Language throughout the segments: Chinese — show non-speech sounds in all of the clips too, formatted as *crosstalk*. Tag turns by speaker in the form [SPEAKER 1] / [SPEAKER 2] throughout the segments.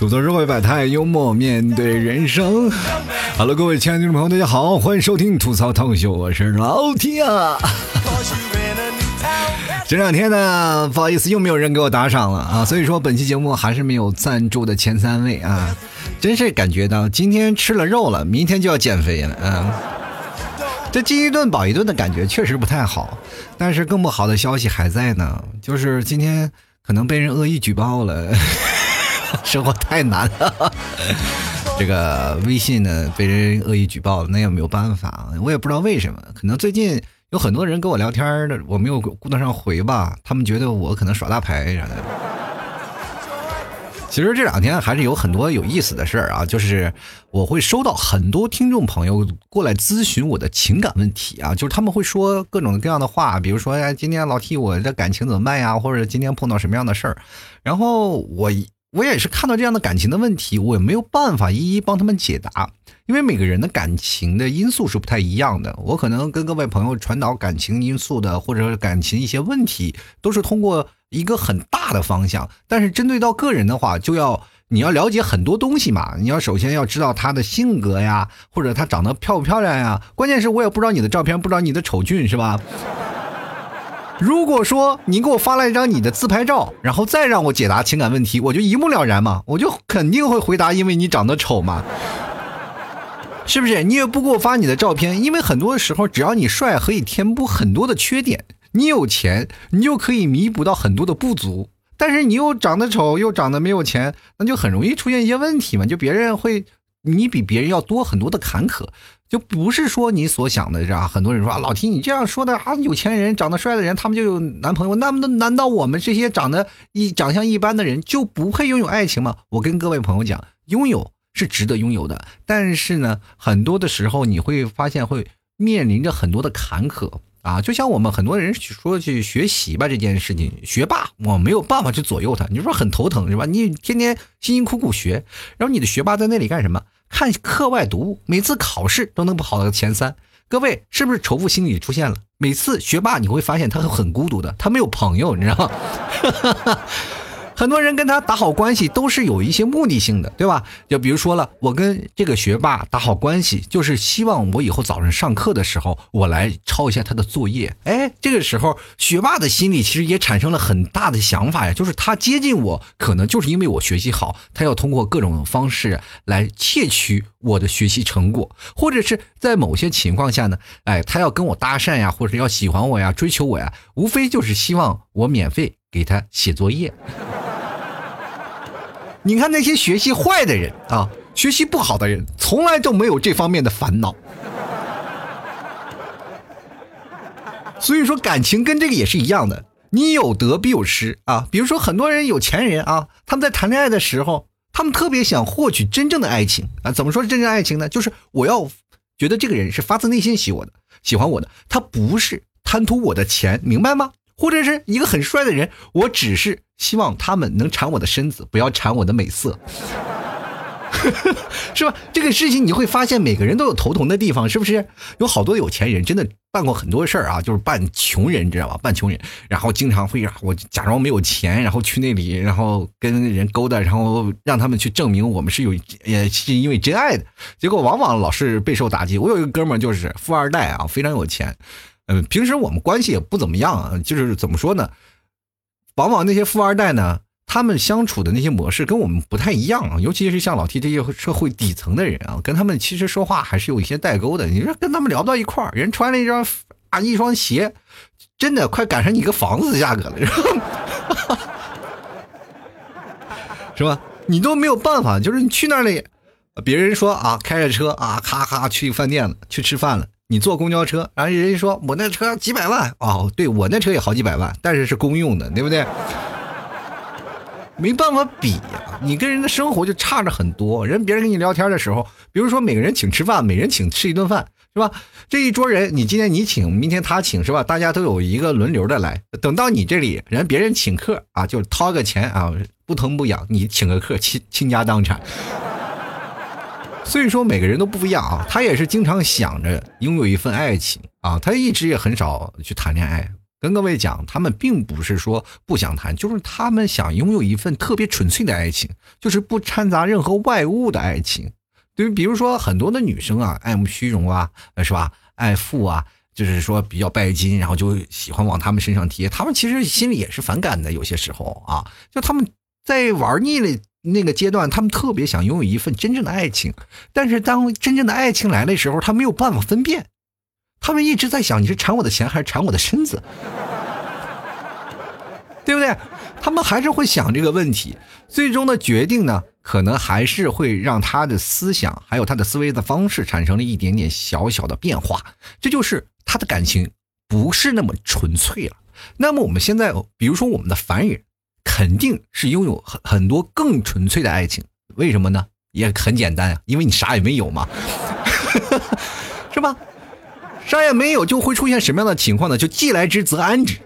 [SPEAKER 1] 吐槽社会百态，幽默面对人生。好了各位亲爱的听众朋友，大家好，欢迎收听吐槽脱口秀，我是老 T 啊。这两天呢，不好意思，又没有人给我打赏了啊，所以说本期节目还是没有赞助的前三位啊。真是感觉到今天吃了肉了，明天就要减肥了啊。这饥一顿饱一顿的感觉确实不太好，但是更不好的消息还在呢，就是今天可能被人恶意举报了。生活太难了，*laughs* 这个微信呢被人恶意举报了，那也没有办法，我也不知道为什么，可能最近有很多人跟我聊天的，我没有顾得上回吧，他们觉得我可能耍大牌啥的。其实这两天还是有很多有意思的事儿啊，就是我会收到很多听众朋友过来咨询我的情感问题啊，就是他们会说各种各样的话，比如说哎，今天老替我的感情怎么办呀，或者今天碰到什么样的事儿，然后我。我也是看到这样的感情的问题，我也没有办法一一帮他们解答，因为每个人的感情的因素是不太一样的。我可能跟各位朋友传导感情因素的，或者感情一些问题，都是通过一个很大的方向。但是针对到个人的话，就要你要了解很多东西嘛。你要首先要知道他的性格呀，或者他长得漂不漂亮呀。关键是我也不知道你的照片，不知道你的丑俊是吧？如果说你给我发了一张你的自拍照，然后再让我解答情感问题，我就一目了然嘛，我就肯定会回答，因为你长得丑嘛，是不是？你也不给我发你的照片，因为很多时候只要你帅，可以填补很多的缺点。你有钱，你就可以弥补到很多的不足。但是你又长得丑，又长得没有钱，那就很容易出现一些问题嘛，就别人会。你比别人要多很多的坎坷，就不是说你所想的这样。很多人说啊，老提你这样说的啊，有钱人长得帅的人，他们就有男朋友。那么难道我们这些长得一长相一般的人就不配拥有爱情吗？我跟各位朋友讲，拥有是值得拥有的，但是呢，很多的时候你会发现会面临着很多的坎坷。啊，就像我们很多人说去学习吧这件事情，学霸我没有办法去左右他，你说很头疼是吧？你天天辛辛苦苦学，然后你的学霸在那里干什么？看课外读物，每次考试都能跑到前三。各位是不是仇富心理出现了？每次学霸你会发现他很孤独的，他没有朋友，你知道吗？*laughs* 很多人跟他打好关系都是有一些目的性的，对吧？就比如说了，我跟这个学霸打好关系，就是希望我以后早上上课的时候，我来抄一下他的作业。哎，这个时候学霸的心里其实也产生了很大的想法呀，就是他接近我，可能就是因为我学习好，他要通过各种方式来窃取我的学习成果，或者是在某些情况下呢，哎，他要跟我搭讪呀，或者要喜欢我呀，追求我呀，无非就是希望我免费给他写作业。你看那些学习坏的人啊，学习不好的人，从来都没有这方面的烦恼。所以说，感情跟这个也是一样的，你有得必有失啊。比如说，很多人有钱人啊，他们在谈恋爱的时候，他们特别想获取真正的爱情啊。怎么说真正爱情呢？就是我要觉得这个人是发自内心喜我的，喜欢我的，他不是贪图我的钱，明白吗？或者是一个很帅的人，我只是希望他们能馋我的身子，不要馋我的美色，*laughs* 是吧？这个事情你会发现，每个人都有头疼的地方，是不是？有好多有钱人真的办过很多事儿啊，就是扮穷人，你知道吧？扮穷人，然后经常会让我假装没有钱，然后去那里，然后跟人勾搭，然后让他们去证明我们是有，也是因为真爱的。结果往往老是备受打击。我有一个哥们儿就是富二代啊，非常有钱。嗯，平时我们关系也不怎么样啊，就是怎么说呢？往往那些富二代呢，他们相处的那些模式跟我们不太一样啊，尤其是像老 T 这些社会底层的人啊，跟他们其实说话还是有一些代沟的。你说跟他们聊不到一块儿，人穿了一双啊一双鞋，真的快赶上你个房子的价格了，*laughs* 是吧？你都没有办法，就是你去那里，别人说啊，开着车啊，咔咔去饭店了，去吃饭了。你坐公交车，然后人家说我那车几百万哦，对我那车也好几百万，但是是公用的，对不对？没办法比呀，你跟人的生活就差着很多。人别人跟你聊天的时候，比如说每个人请吃饭，每人请吃一顿饭，是吧？这一桌人，你今天你请，明天他请，是吧？大家都有一个轮流的来。等到你这里，人别人请客啊，就掏个钱啊，不疼不痒，你请个客，倾倾家荡产。所以说每个人都不一样啊，他也是经常想着拥有一份爱情啊，他一直也很少去谈恋爱。跟各位讲，他们并不是说不想谈，就是他们想拥有一份特别纯粹的爱情，就是不掺杂任何外物的爱情。对于比如说很多的女生啊，爱慕虚荣啊，是吧？爱富啊，就是说比较拜金，然后就喜欢往他们身上贴。他们其实心里也是反感的，有些时候啊，就他们在玩腻了那个阶段，他们特别想拥有一份真正的爱情，但是当真正的爱情来的时候，他没有办法分辨。他们一直在想，你是馋我的钱还是馋我的身子，*laughs* 对不对？他们还是会想这个问题，最终的决定呢，可能还是会让他的思想还有他的思维的方式产生了一点点小小的变化。这就是他的感情不是那么纯粹了。那么我们现在，比如说我们的凡人，肯定是拥有很很多更纯粹的爱情。为什么呢？也很简单啊，因为你啥也没有嘛，*laughs* 是吧？啥也没有，就会出现什么样的情况呢？就既来之则安之。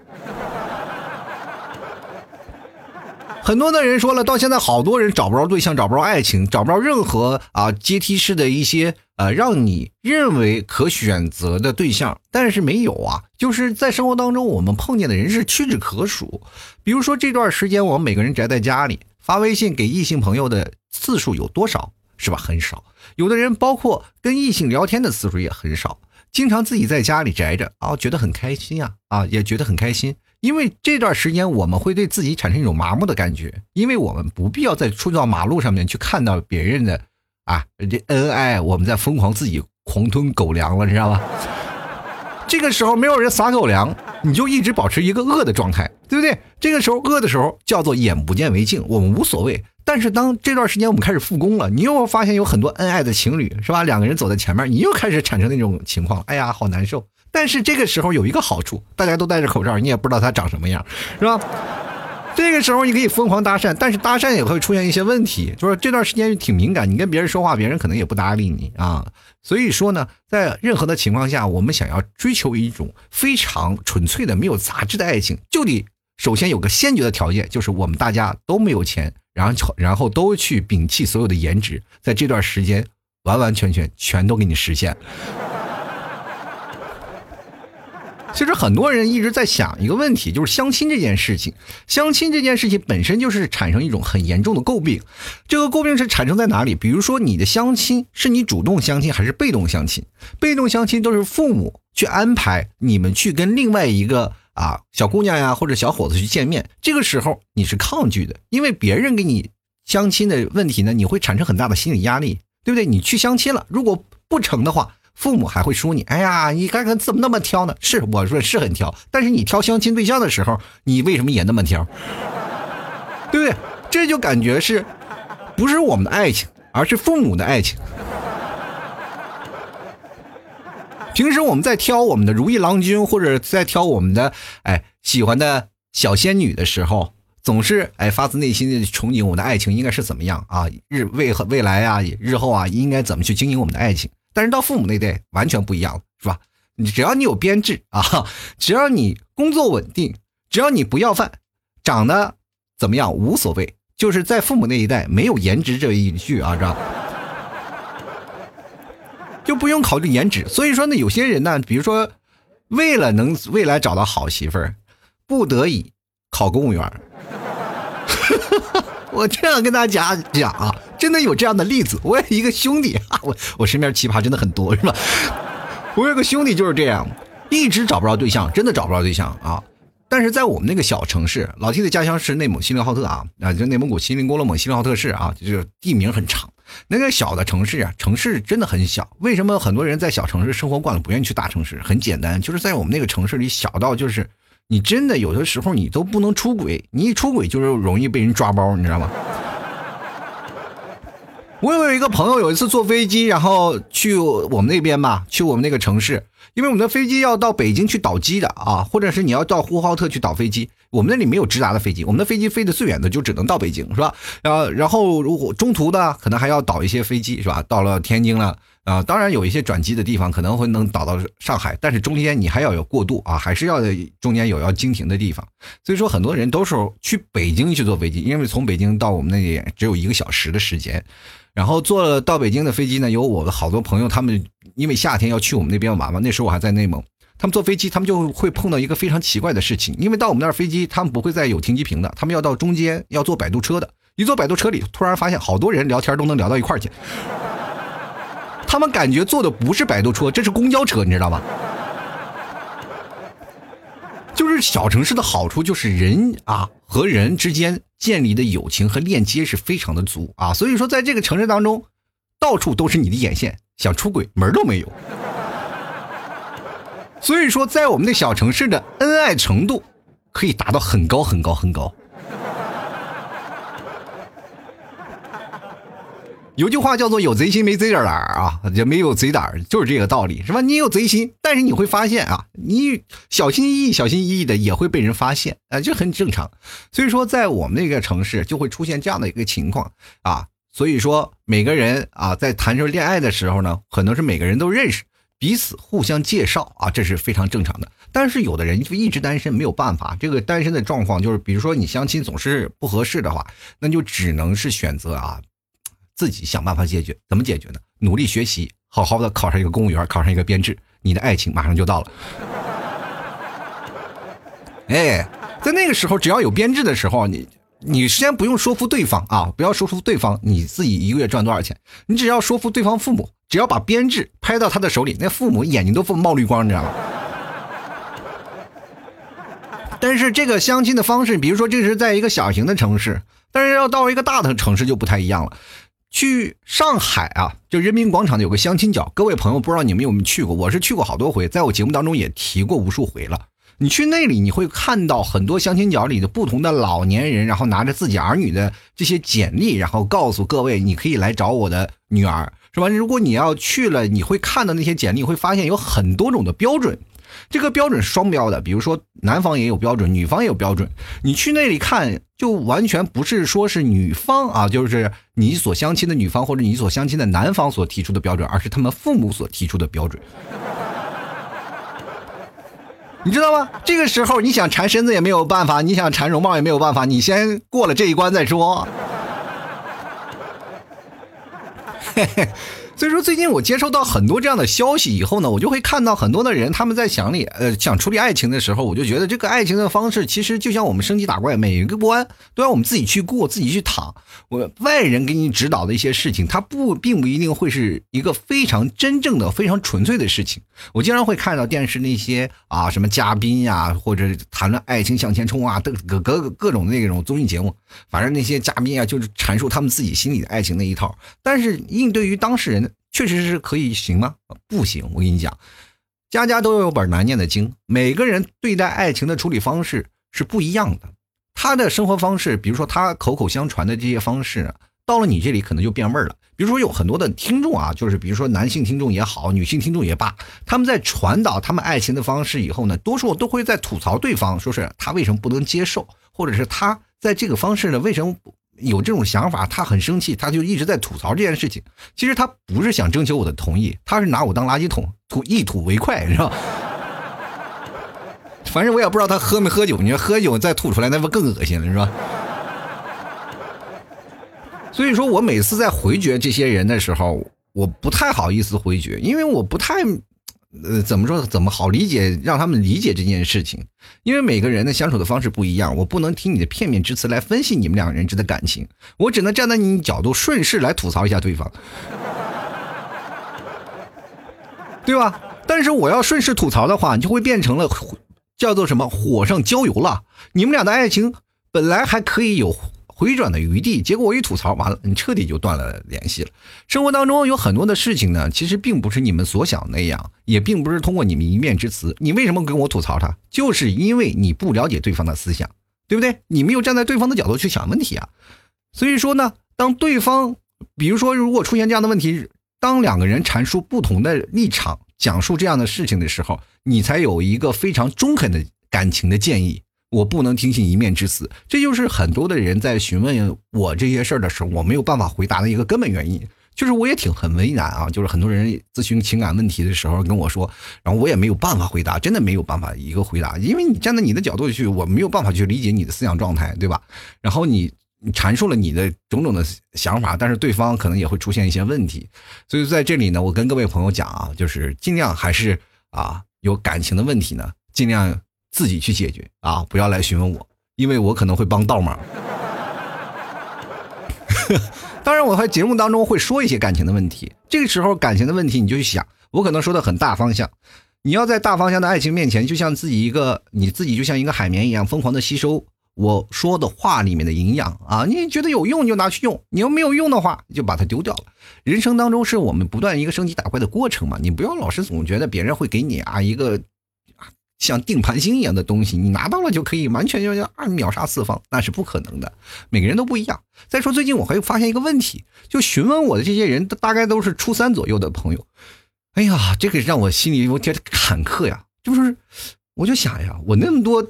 [SPEAKER 1] 很多的人说了，到现在好多人找不着对象，找不着爱情，找不着任何啊阶梯式的一些呃让你认为可选择的对象，但是没有啊，就是在生活当中我们碰见的人是屈指可数。比如说这段时间我们每个人宅在家里，发微信给异性朋友的次数有多少？是吧？很少。有的人包括跟异性聊天的次数也很少。经常自己在家里宅着啊，觉得很开心呀，啊，也觉得很开心，因为这段时间我们会对自己产生一种麻木的感觉，因为我们不必要再出到马路上面去看到别人的啊这恩爱，我们在疯狂自己狂吞狗粮了，你知道吧？*laughs* 这个时候没有人撒狗粮，你就一直保持一个饿的状态，对不对？这个时候饿的时候叫做眼不见为净，我们无所谓。但是当这段时间我们开始复工了，你又发现有很多恩爱的情侣，是吧？两个人走在前面，你又开始产生那种情况，哎呀，好难受。但是这个时候有一个好处，大家都戴着口罩，你也不知道他长什么样，是吧？这个时候你可以疯狂搭讪，但是搭讪也会出现一些问题，就是这段时间挺敏感，你跟别人说话，别人可能也不搭理你啊。所以说呢，在任何的情况下，我们想要追求一种非常纯粹的、没有杂质的爱情，就得首先有个先决的条件，就是我们大家都没有钱。然后，然后都去摒弃所有的颜值，在这段时间，完完全全全都给你实现。其实很多人一直在想一个问题，就是相亲这件事情。相亲这件事情本身就是产生一种很严重的诟病。这个诟病是产生在哪里？比如说，你的相亲是你主动相亲还是被动相亲？被动相亲都是父母去安排你们去跟另外一个。啊，小姑娘呀，或者小伙子去见面，这个时候你是抗拒的，因为别人给你相亲的问题呢，你会产生很大的心理压力，对不对？你去相亲了，如果不成的话，父母还会说你，哎呀，你看看怎么那么挑呢？是我说是很挑，但是你挑相亲对象的时候，你为什么也那么挑？*laughs* 对不对？这就感觉是，不是我们的爱情，而是父母的爱情。平时我们在挑我们的如意郎君，或者在挑我们的哎喜欢的小仙女的时候，总是哎发自内心的憧憬我们的爱情应该是怎么样啊？日未未来啊，日后啊，应该怎么去经营我们的爱情？但是到父母那代完全不一样了，是吧？你只要你有编制啊，*laughs* 只要你工作稳定，只要你不要饭，长得怎么样无所谓，就是在父母那一代没有颜值这一句啊，知道。*laughs* 就不用考虑颜值，所以说呢，有些人呢，比如说，为了能未来找到好媳妇儿，不得已考公务员。*laughs* 我这样跟大家讲啊，真的有这样的例子。我有一个兄弟 *laughs* 啊，我我身边奇葩真的很多，是吧？我有个兄弟就是这样，一直找不着对象，真的找不着对象啊。但是在我们那个小城市，老 T 的家乡是内蒙锡林浩特啊，啊，就内蒙古锡林郭勒盟锡林浩特市啊，就是地名很长。那个小的城市啊，城市真的很小。为什么很多人在小城市生活惯了，不愿意去大城市？很简单，就是在我们那个城市里，小到就是你真的有的时候你都不能出轨，你一出轨就是容易被人抓包，你知道吗？我有一个朋友，有一次坐飞机，然后去我们那边吧，去我们那个城市，因为我们的飞机要到北京去倒机的啊，或者是你要到呼和浩特去倒飞机，我们那里没有直达的飞机，我们的飞机飞的最远的就只能到北京，是吧？然后，然后如果中途的可能还要倒一些飞机，是吧？到了天津了啊，当然有一些转机的地方可能会能倒到上海，但是中间你还要有过渡啊，还是要中间有要经停的地方，所以说很多人都是去北京去坐飞机，因为从北京到我们那里只有一个小时的时间。然后坐到北京的飞机呢，有我的好多朋友，他们因为夏天要去我们那边玩嘛。那时候我还在内蒙，他们坐飞机，他们就会碰到一个非常奇怪的事情，因为到我们那儿飞机，他们不会再有停机坪的，他们要到中间要坐摆渡车的。一坐摆渡车里，突然发现好多人聊天都能聊到一块儿去。他们感觉坐的不是摆渡车，这是公交车，你知道吗？就是小城市的好处，就是人啊和人之间建立的友情和链接是非常的足啊。所以说，在这个城市当中，到处都是你的眼线，想出轨门都没有。*laughs* 所以说，在我们的小城市的恩爱程度可以达到很高很高很高。有句话叫做“有贼心没贼胆儿啊”，就没有贼胆儿，就是这个道理，是吧？你有贼心，但是你会发现啊，你小心翼翼、小心翼翼的也会被人发现，啊，这很正常。所以说，在我们那个城市就会出现这样的一个情况啊。所以说，每个人啊，在谈着恋爱的时候呢，可能是每个人都认识彼此，互相介绍啊，这是非常正常的。但是有的人就一直单身，没有办法，这个单身的状况就是，比如说你相亲总是不合适的话，那就只能是选择啊。自己想办法解决，怎么解决呢？努力学习，好好的考上一个公务员，考上一个编制，你的爱情马上就到了。*laughs* 哎，在那个时候，只要有编制的时候，你你先不用说服对方啊，不要说服对方你自己一个月赚多少钱，你只要说服对方父母，只要把编制拍到他的手里，那父母眼睛都冒绿光，你知道吗？*laughs* 但是这个相亲的方式，比如说这是在一个小型的城市，但是要到一个大的城市就不太一样了。去上海啊，就人民广场有个相亲角，各位朋友不知道你们有没有去过？我是去过好多回，在我节目当中也提过无数回了。你去那里，你会看到很多相亲角里的不同的老年人，然后拿着自己儿女的这些简历，然后告诉各位，你可以来找我的女儿，是吧？如果你要去了，你会看到那些简历，会发现有很多种的标准。这个标准是双标的，比如说男方也有标准，女方也有标准。你去那里看，就完全不是说是女方啊，就是你所相亲的女方或者你所相亲的男方所提出的标准，而是他们父母所提出的标准。你知道吗？这个时候你想缠身子也没有办法，你想缠容貌也没有办法，你先过了这一关再说。嘿嘿。所以说，最近我接收到很多这样的消息以后呢，我就会看到很多的人他们在想里呃想处理爱情的时候，我就觉得这个爱情的方式其实就像我们升级打怪，每一个关都要我们自己去过，自己去躺。我外人给你指导的一些事情，它不并不一定会是一个非常真正的、非常纯粹的事情。我经常会看到电视那些啊什么嘉宾呀，或者谈论爱情向前冲啊，各各各各种那种综艺节目，反正那些嘉宾啊就是阐述他们自己心里的爱情那一套，但是应对于当事人。确实是可以行吗？不行。我跟你讲，家家都有本难念的经，每个人对待爱情的处理方式是不一样的。他的生活方式，比如说他口口相传的这些方式，到了你这里可能就变味儿了。比如说有很多的听众啊，就是比如说男性听众也好，女性听众也罢，他们在传导他们爱情的方式以后呢，多数都会在吐槽对方，说是他为什么不能接受，或者是他在这个方式呢为什么。有这种想法，他很生气，他就一直在吐槽这件事情。其实他不是想征求我的同意，他是拿我当垃圾桶，吐一吐为快，是吧？*laughs* 反正我也不知道他喝没喝酒，你说喝酒再吐出来，那不更恶心了，是吧？*laughs* 所以说我每次在回绝这些人的时候，我不太好意思回绝，因为我不太。呃，怎么说？怎么好理解？让他们理解这件事情，因为每个人的相处的方式不一样，我不能听你的片面之词来分析你们两个人之的感情，我只能站在你角度顺势来吐槽一下对方，对吧？但是我要顺势吐槽的话，你就会变成了叫做什么火上浇油了。你们俩的爱情本来还可以有。回转的余地，结果我一吐槽，完了，你彻底就断了联系了。生活当中有很多的事情呢，其实并不是你们所想那样，也并不是通过你们一面之词。你为什么跟我吐槽他？就是因为你不了解对方的思想，对不对？你没有站在对方的角度去想问题啊。所以说呢，当对方，比如说如果出现这样的问题，当两个人阐述不同的立场，讲述这样的事情的时候，你才有一个非常中肯的感情的建议。我不能听信一面之词，这就是很多的人在询问我这些事儿的时候，我没有办法回答的一个根本原因。就是我也挺很为难啊，就是很多人咨询情感问题的时候跟我说，然后我也没有办法回答，真的没有办法一个回答，因为你站在你的角度去，我没有办法去理解你的思想状态，对吧？然后你阐述了你的种种的想法，但是对方可能也会出现一些问题，所以在这里呢，我跟各位朋友讲啊，就是尽量还是啊。有感情的问题呢，尽量自己去解决啊，不要来询问我，因为我可能会帮倒忙。*laughs* 当然，我在节目当中会说一些感情的问题，这个时候感情的问题你就去想，我可能说的很大方向，你要在大方向的爱情面前，就像自己一个你自己就像一个海绵一样，疯狂的吸收我说的话里面的营养啊，你觉得有用就拿去用，你要没有用的话就把它丢掉了。人生当中是我们不断一个升级打怪的过程嘛，你不要老是总觉得别人会给你啊一个。像定盘星一样的东西，你拿到了就可以完全就要秒杀四方，那是不可能的。每个人都不一样。再说最近我还发现一个问题，就询问我的这些人，大概都是初三左右的朋友。哎呀，这个让我心里有点坎坷呀。就是，我就想呀，我那么多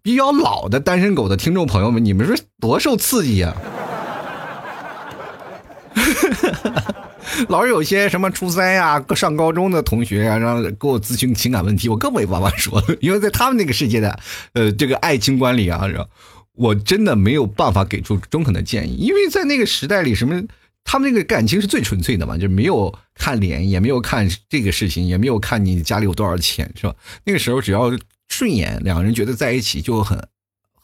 [SPEAKER 1] 比较老的单身狗的听众朋友们，你们说多受刺激呀？*laughs* 老是有些什么初三呀、上高中的同学啊，让给我咨询情感问题，我更没办法说，因为在他们那个世界的，呃，这个爱情观里啊，我真的没有办法给出中肯的建议，因为在那个时代里，什么他们那个感情是最纯粹的嘛，就没有看脸，也没有看这个事情，也没有看你家里有多少钱，是吧？那个时候只要顺眼，两个人觉得在一起就很。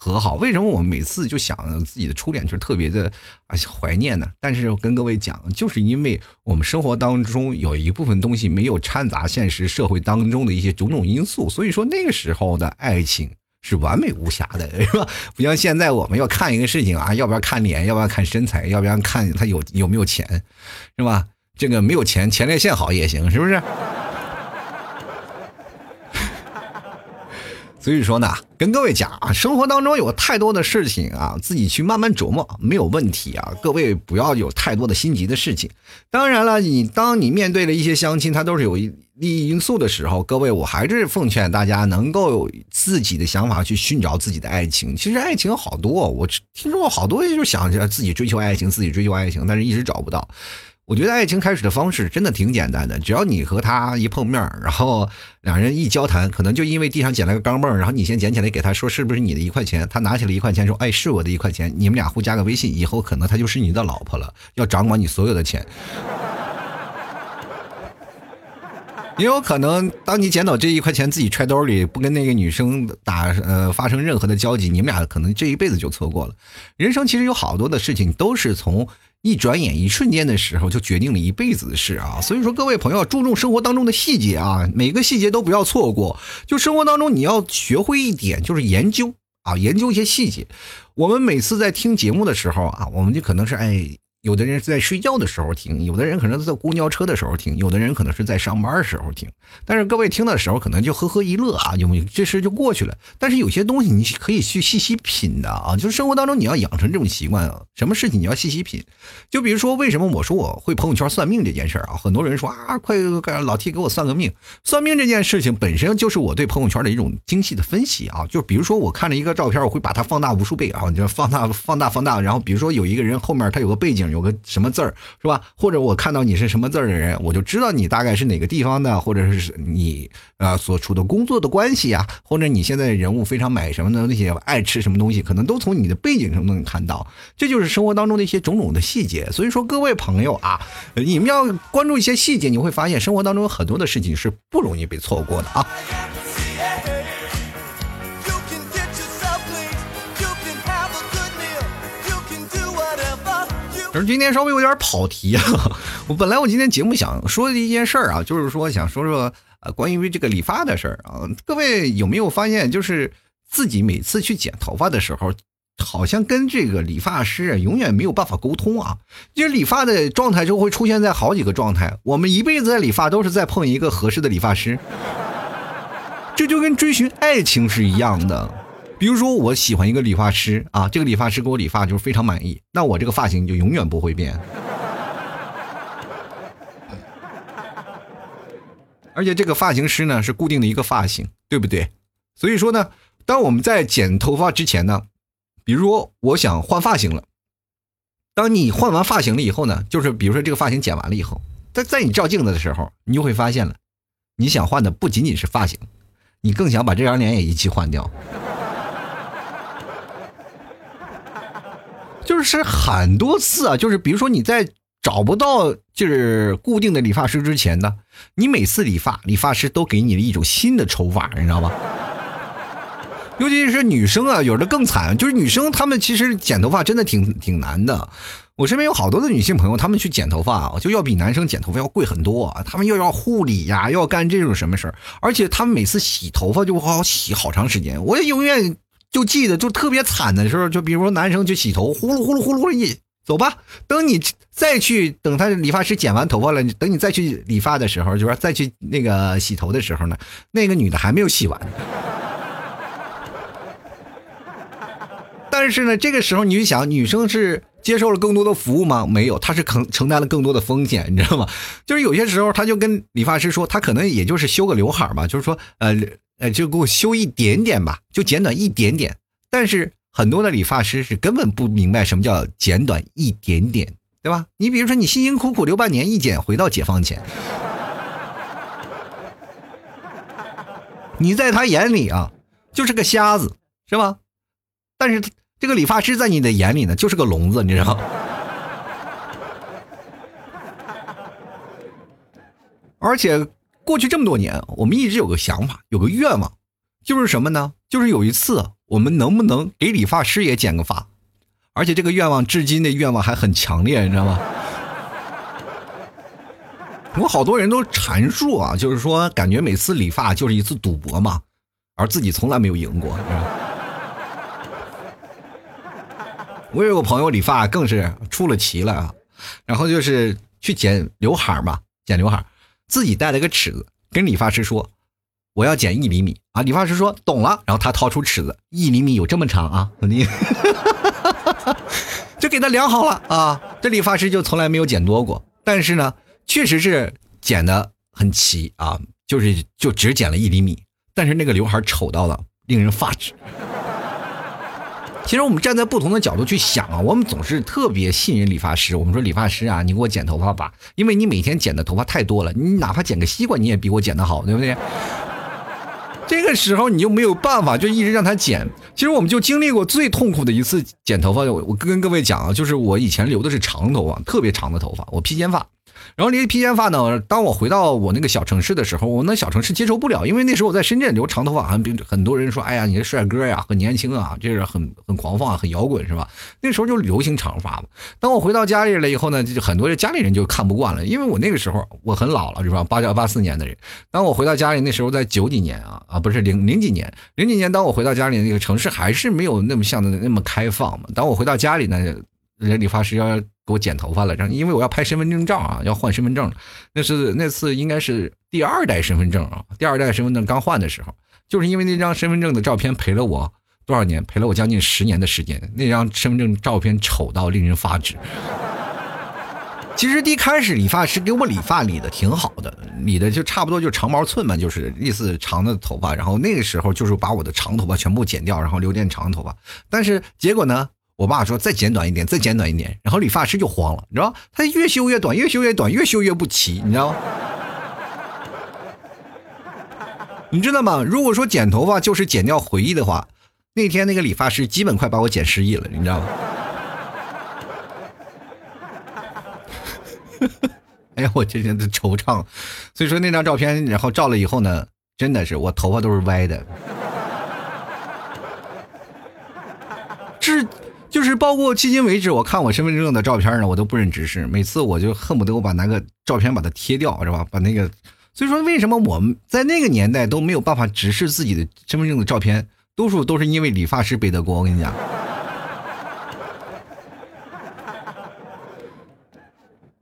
[SPEAKER 1] 和好，为什么我们每次就想自己的初恋，就是特别的啊怀念呢？但是跟各位讲，就是因为我们生活当中有一部分东西没有掺杂现实社会当中的一些种种因素，所以说那个时候的爱情是完美无瑕的，*laughs* 是吧？不像现在我们要看一个事情啊，要不要看脸，要不要看身材，要不要看他有有没有钱，是吧？这个没有钱，前列腺好也行，是不是？所以说呢，跟各位讲啊，生活当中有太多的事情啊，自己去慢慢琢磨没有问题啊。各位不要有太多的心急的事情。当然了，你当你面对了一些相亲，它都是有利益因素的时候，各位我还是奉劝大家能够有自己的想法去寻找自己的爱情。其实爱情好多，我听说过好多就想着自己追求爱情，自己追求爱情，但是一直找不到。我觉得爱情开始的方式真的挺简单的，只要你和他一碰面，然后两人一交谈，可能就因为地上捡了个钢镚，然后你先捡起来给他说是不是你的一块钱，他拿起了一块钱说哎是我的一块钱，你们俩互加个微信，以后可能他就是你的老婆了，要掌管你所有的钱。也有可能当你捡到这一块钱自己揣兜里，不跟那个女生打呃发生任何的交集，你们俩可能这一辈子就错过了。人生其实有好多的事情都是从。一转眼，一瞬间的时候，就决定了一辈子的事啊！所以说，各位朋友，注重生活当中的细节啊，每个细节都不要错过。就生活当中，你要学会一点，就是研究啊，研究一些细节。我们每次在听节目的时候啊，我们就可能是哎。有的人是在睡觉的时候听，有的人可能是在公交车的时候听，有的人可能是在上班的时候听。但是各位听的时候可能就呵呵一乐啊，就这事就过去了。但是有些东西你可以去细细品的啊，就是生活当中你要养成这种习惯啊，什么事情你要细细品。就比如说为什么我说我会朋友圈算命这件事啊，很多人说啊，快快老 T 给我算个命。算命这件事情本身就是我对朋友圈的一种精细的分析啊，就比如说我看了一个照片，我会把它放大无数倍啊，就放大放大放大，然后比如说有一个人后面他有个背景。有个什么字儿是吧？或者我看到你是什么字儿的人，我就知道你大概是哪个地方的，或者是你啊所处的工作的关系啊，或者你现在人物非常买什么的那些爱吃什么东西，可能都从你的背景上能看到。这就是生活当中的一些种种的细节。所以说，各位朋友啊，你们要关注一些细节，你会发现生活当中有很多的事情是不容易被错过的啊。可是今天稍微有点跑题啊！*laughs* 我本来我今天节目想说的一件事儿啊，就是说想说说呃关于这个理发的事儿啊。各位有没有发现，就是自己每次去剪头发的时候，好像跟这个理发师永远没有办法沟通啊？就是理发的状态就会出现在好几个状态。我们一辈子在理发都是在碰一个合适的理发师，这就跟追寻爱情是一样的。比如说，我喜欢一个理发师啊，这个理发师给我理发就是非常满意，那我这个发型就永远不会变。*laughs* 而且这个发型师呢是固定的一个发型，对不对？所以说呢，当我们在剪头发之前呢，比如说我想换发型了，当你换完发型了以后呢，就是比如说这个发型剪完了以后，在在你照镜子的时候，你就会发现了，你想换的不仅仅是发型，你更想把这张脸也一起换掉。就是很多次啊，就是比如说你在找不到就是固定的理发师之前呢，你每次理发，理发师都给你了一种新的抽法，你知道吗？*laughs* 尤其是女生啊，有的更惨，就是女生她们其实剪头发真的挺挺难的。我身边有好多的女性朋友，她们去剪头发啊，就要比男生剪头发要贵很多。她们又要护理呀，又要干这种什么事儿，而且她们每次洗头发就好洗好长时间。我也永远就记得，就特别惨的时候，就比如说男生去洗头，呼噜呼噜呼噜呼噜一走吧。等你再去等他理发师剪完头发了，等你再去理发的时候，就说再去那个洗头的时候呢，那个女的还没有洗完。*laughs* 但是呢，这个时候你就想，女生是接受了更多的服务吗？没有，他是承承担了更多的风险，你知道吗？*laughs* 就是有些时候，他就跟理发师说，他可能也就是修个刘海吧，就是说，呃呃，就给我修一点点吧，就剪短一点点。但是很多的理发师是根本不明白什么叫剪短一点点，对吧？你比如说，你辛辛苦苦留半年一剪，回到解放前，*laughs* 你在他眼里啊，就是个瞎子，是吧？但是他。这个理发师在你的眼里呢，就是个聋子，你知道吗？*laughs* 而且过去这么多年，我们一直有个想法，有个愿望，就是什么呢？就是有一次，我们能不能给理发师也剪个发？而且这个愿望至今的愿望还很强烈，你知道吗？*laughs* 有好多人都阐述啊，就是说感觉每次理发就是一次赌博嘛，而自己从来没有赢过，你知道。我有个朋友理发更是出了奇了啊，然后就是去剪刘海嘛，剪刘海，自己带了个尺子，跟理发师说我要剪一厘米。啊，理发师说懂了，然后他掏出尺子，一厘米有这么长啊，*laughs* 你 *laughs* 就给他量好了啊，这理发师就从来没有剪多过，但是呢，确实是剪的很齐啊，就是就只剪了一厘米，但是那个刘海丑到了令人发指。其实我们站在不同的角度去想啊，我们总是特别信任理发师。我们说理发师啊，你给我剪头发吧，因为你每天剪的头发太多了，你哪怕剪个西瓜你也比我剪的好，对不对？这个时候你就没有办法，就一直让他剪。其实我们就经历过最痛苦的一次剪头发，我我跟各位讲啊，就是我以前留的是长头发，特别长的头发，我披肩发。然后留披肩发呢，当我回到我那个小城市的时候，我那小城市接受不了，因为那时候我在深圳留长头发，很很多人说，哎呀，你是帅哥呀，很年轻啊，这是很很狂放，很摇滚是吧？那时候就流行长发嘛。当我回到家里了以后呢，就很多人家里人就看不惯了，因为我那个时候我很老了是吧？八九八四年的人，当我回到家里那时候在九几年啊啊，不是零零几年，零几年当我回到家里那个城市还是没有那么像的那么开放嘛。当我回到家里呢，人理发师要。给我剪头发了，然后因为我要拍身份证照啊，要换身份证，那是那次应该是第二代身份证啊，第二代身份证刚换的时候，就是因为那张身份证的照片陪了我多少年，陪了我将近十年的时间，那张身份证照片丑到令人发指。其实一开始理发师给我理发理的挺好的，理的就差不多就长毛寸嘛，就是类似长的头发，然后那个时候就是把我的长头发全部剪掉，然后留点长头发，但是结果呢？我爸说再剪短一点，再剪短一点，然后理发师就慌了，你知道他越修越短，越修越短，越修越不齐，你知道吗？*laughs* 你知道吗？如果说剪头发就是剪掉回忆的话，那天那个理发师基本快把我剪失忆了，你知道吗？*laughs* 哎呀，我这人的惆怅。所以说那张照片，然后照了以后呢，真的是我头发都是歪的，*laughs* 是。就是包括迄今为止，我看我身份证的照片呢，我都不忍直视。每次我就恨不得我把那个照片把它贴掉，是吧？把那个，所以说为什么我们在那个年代都没有办法直视自己的身份证的照片？多数都是因为理发师背的锅。我跟你讲。*laughs*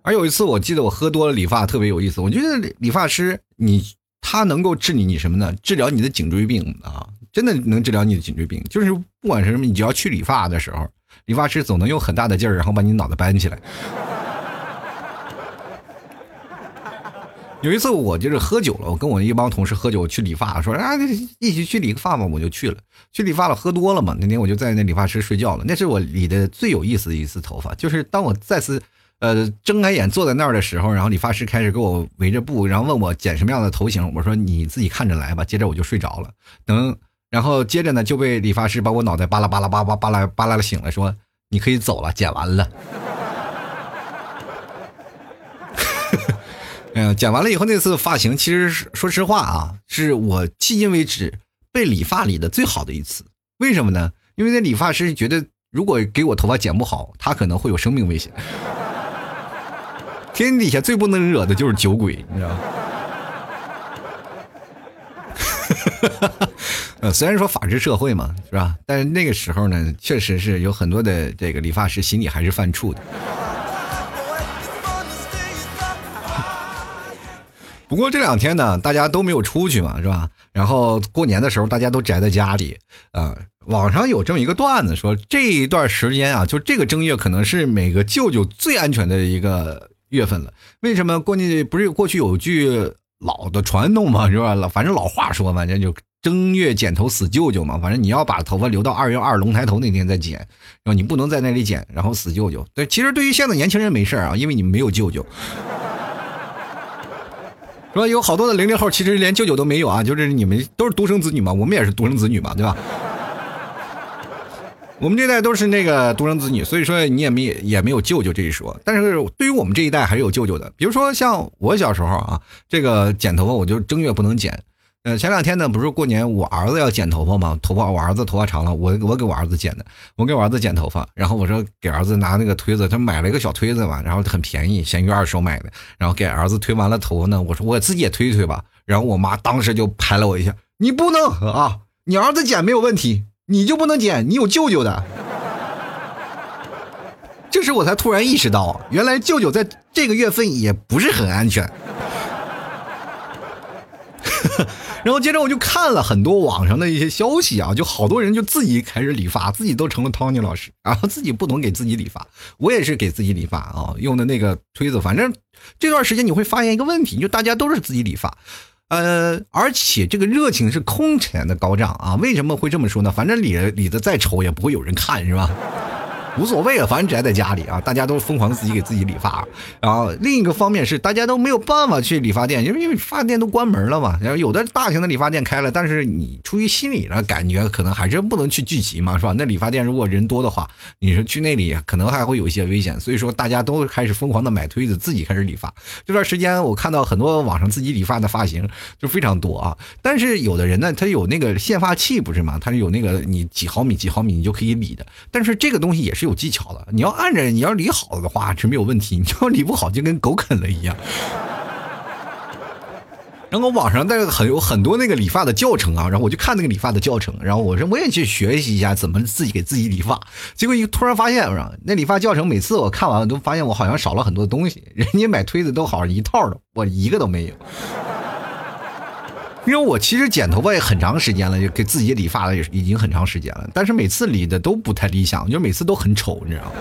[SPEAKER 1] 而有一次，我记得我喝多了理发特别有意思。我觉得理发师你他能够治你你什么呢？治疗你的颈椎病啊，真的能治疗你的颈椎病。就是不管是什么，你只要去理发的时候。理发师总能用很大的劲儿，然后把你脑袋搬起来。有一次我就是喝酒了，我跟我一帮同事喝酒去理发，说啊一起去理个发嘛，我就去了。去理发了，喝多了嘛。那天我就在那理发师睡觉了。那是我理的最有意思的一次头发，就是当我再次呃睁开眼坐在那儿的时候，然后理发师开始给我围着布，然后问我剪什么样的头型。我说你自己看着来吧。接着我就睡着了。等。然后接着呢，就被理发师把我脑袋巴拉巴拉巴拉巴拉巴拉的醒了，说：“你可以走了，剪完了。*laughs* ”嗯，剪完了以后那次发型，其实说实话啊，是我迄今为止被理发理的最好的一次。为什么呢？因为那理发师觉得，如果给我头发剪不好，他可能会有生命危险。天底下最不能惹的就是酒鬼，你知道吗？哈哈哈呃，虽然说法治社会嘛，是吧？但是那个时候呢，确实是有很多的这个理发师心里还是犯怵的。不过这两天呢，大家都没有出去嘛，是吧？然后过年的时候，大家都宅在家里。啊，网上有这么一个段子，说这一段时间啊，就这个正月可能是每个舅舅最安全的一个月份了。为什么？过年不是过去有句老的传统嘛，是吧？老反正老话说嘛，那就正月剪头死舅舅嘛。反正你要把头发留到二月二龙抬头那天再剪，然后你不能在那里剪，然后死舅舅。对，其实对于现在年轻人没事啊，因为你们没有舅舅。*laughs* 说有好多的零零后，其实连舅舅都没有啊，就是你们都是独生子女嘛，我们也是独生子女嘛，对吧？我们这代都是那个独生子女，所以说你也没也没有舅舅这一说。但是对于我们这一代还是有舅舅的，比如说像我小时候啊，这个剪头发我就正月不能剪。呃，前两天呢，不是过年，我儿子要剪头发吗？头发，我儿子头发长了，我我给我儿子剪的，我给我儿子剪头发，然后我说给儿子拿那个推子，他买了一个小推子嘛，然后很便宜，闲鱼二手买的，然后给儿子推完了头呢，我说我自己也推一推吧，然后我妈当时就拍了我一下，你不能啊，你儿子剪没有问题，你就不能剪，你有舅舅的。这时我才突然意识到，原来舅舅在这个月份也不是很安全。*laughs* 然后接着我就看了很多网上的一些消息啊，就好多人就自己开始理发，自己都成了 Tony 老师，然后自己不懂给自己理发，我也是给自己理发啊，用的那个推子。反正这段时间你会发现一个问题，就大家都是自己理发，呃，而且这个热情是空前的高涨啊。为什么会这么说呢？反正理理的再丑也不会有人看，是吧？无所谓了，反正宅在家里啊，大家都疯狂自己给自己理发。然后另一个方面是，大家都没有办法去理发店，因为因为理发店都关门了嘛。然后有的大型的理发店开了，但是你出于心理的感觉，可能还是不能去聚集嘛，是吧？那理发店如果人多的话，你说去那里可能还会有一些危险。所以说，大家都开始疯狂的买推子，自己开始理发。这段时间我看到很多网上自己理发的发型就非常多啊。但是有的人呢，他有那个线发器不是吗？他是有那个你几毫米几毫米你就可以理的。但是这个东西也是。是有技巧的，你要按着，你要理好了的话是没有问题。你要理不好，就跟狗啃了一样。然后网上那个很有很多那个理发的教程啊，然后我就看那个理发的教程，然后我说我也去学习一下怎么自己给自己理发。结果一突然发现，那理发教程每次我看完都发现我好像少了很多东西。人家买推子都好像一套的，我一个都没有。因为我其实剪头发也很长时间了，就给自己理发了也已经很长时间了，但是每次理的都不太理想，就每次都很丑，你知道吗？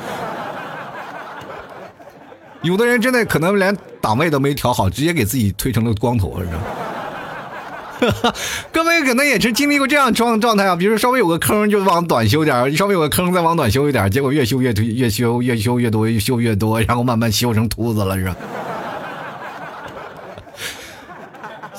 [SPEAKER 1] 有的人真的可能连档位都没调好，直接给自己推成了光头，你知道吗？*laughs* 各位可能也是经历过这样状状态啊，比如说稍微有个坑就往短修点，稍微有个坑再往短修一点，结果越修越推，越修越修越多，越修越多，然后慢慢修成秃子了，是吧？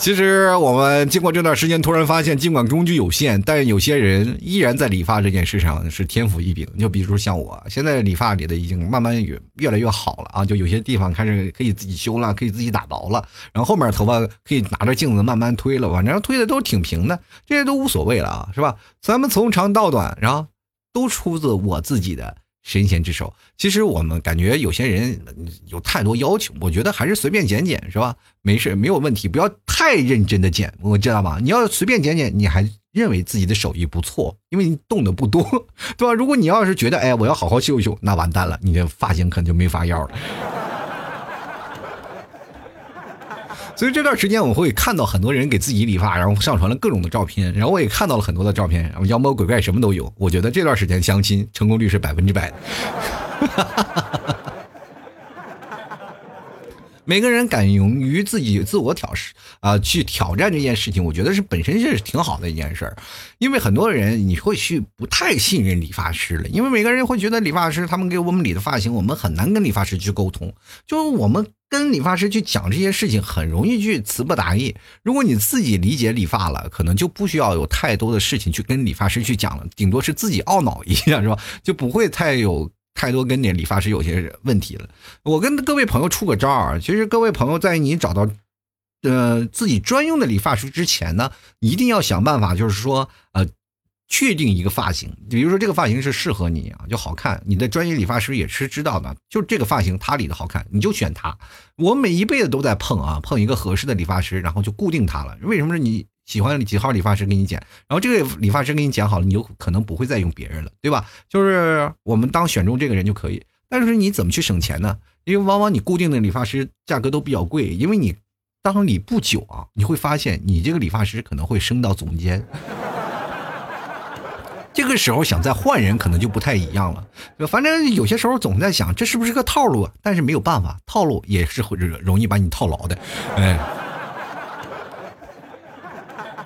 [SPEAKER 1] 其实我们经过这段时间，突然发现，尽管工具有限，但有些人依然在理发这件事上是天赋异禀。就比如像我，现在理发理的已经慢慢越越来越好了啊！就有些地方开始可以自己修了，可以自己打薄了，然后后面头发可以拿着镜子慢慢推了，反正推的都挺平的，这些都无所谓了啊，是吧？咱们从长到短，然后都出自我自己的。神仙之手，其实我们感觉有些人有太多要求，我觉得还是随便剪剪是吧？没事，没有问题，不要太认真的剪，我知道吧？你要随便剪剪，你还认为自己的手艺不错，因为你动的不多，*laughs* 对吧？如果你要是觉得，哎，我要好好修一修，那完蛋了，你的发型可能就没法要了。所以这段时间我会看到很多人给自己理发，然后上传了各种的照片，然后我也看到了很多的照片，然后妖魔鬼怪什么都有。我觉得这段时间相亲成功率是百分之百的。*laughs* 每个人敢勇于自己自我挑试啊，去挑战这件事情，我觉得是本身是挺好的一件事儿。因为很多人你会去不太信任理发师了，因为每个人会觉得理发师他们给我们理的发型，我们很难跟理发师去沟通，就我们。跟理发师去讲这些事情，很容易去词不达意。如果你自己理解理发了，可能就不需要有太多的事情去跟理发师去讲了，顶多是自己懊恼一下，是吧？就不会太有太多跟那理发师有些问题了。我跟各位朋友出个招儿，其实各位朋友在你找到呃自己专用的理发师之前呢，一定要想办法，就是说呃。确定一个发型，比如说这个发型是适合你啊，就好看。你的专业理发师也是知道的，就这个发型他理的好看，你就选他。我每一辈子都在碰啊，碰一个合适的理发师，然后就固定他了。为什么是你喜欢几号理发师给你剪？然后这个理发师给你剪好了，你有可能不会再用别人了，对吧？就是我们当选中这个人就可以。但是你怎么去省钱呢？因为往往你固定的理发师价格都比较贵，因为你当理不久啊，你会发现你这个理发师可能会升到总监。这个时候想再换人，可能就不太一样了。反正有些时候总在想，这是不是个套路？啊但是没有办法，套路也是会容易把你套牢的。哎，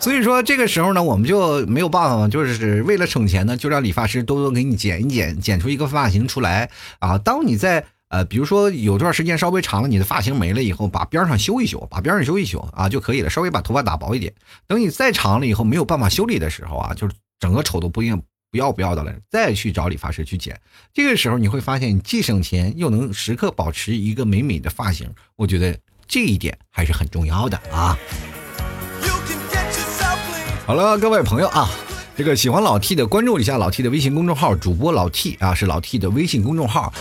[SPEAKER 1] 所以说这个时候呢，我们就没有办法，就是为了省钱呢，就让理发师多多给你剪一剪，剪出一个发型出来啊。当你在呃，比如说有段时间稍微长了，你的发型没了以后，把边上修一修，把边上修一修啊就可以了。稍微把头发打薄一点，等你再长了以后没有办法修理的时候啊，就是。整个丑都不应不要不要的了，再去找理发师去剪。这个时候你会发现，你既省钱又能时刻保持一个美美的发型。我觉得这一点还是很重要的啊。好了，各位朋友啊，这个喜欢老 T 的关注一下老 T 的微信公众号，主播老 T 啊是老 T 的微信公众号。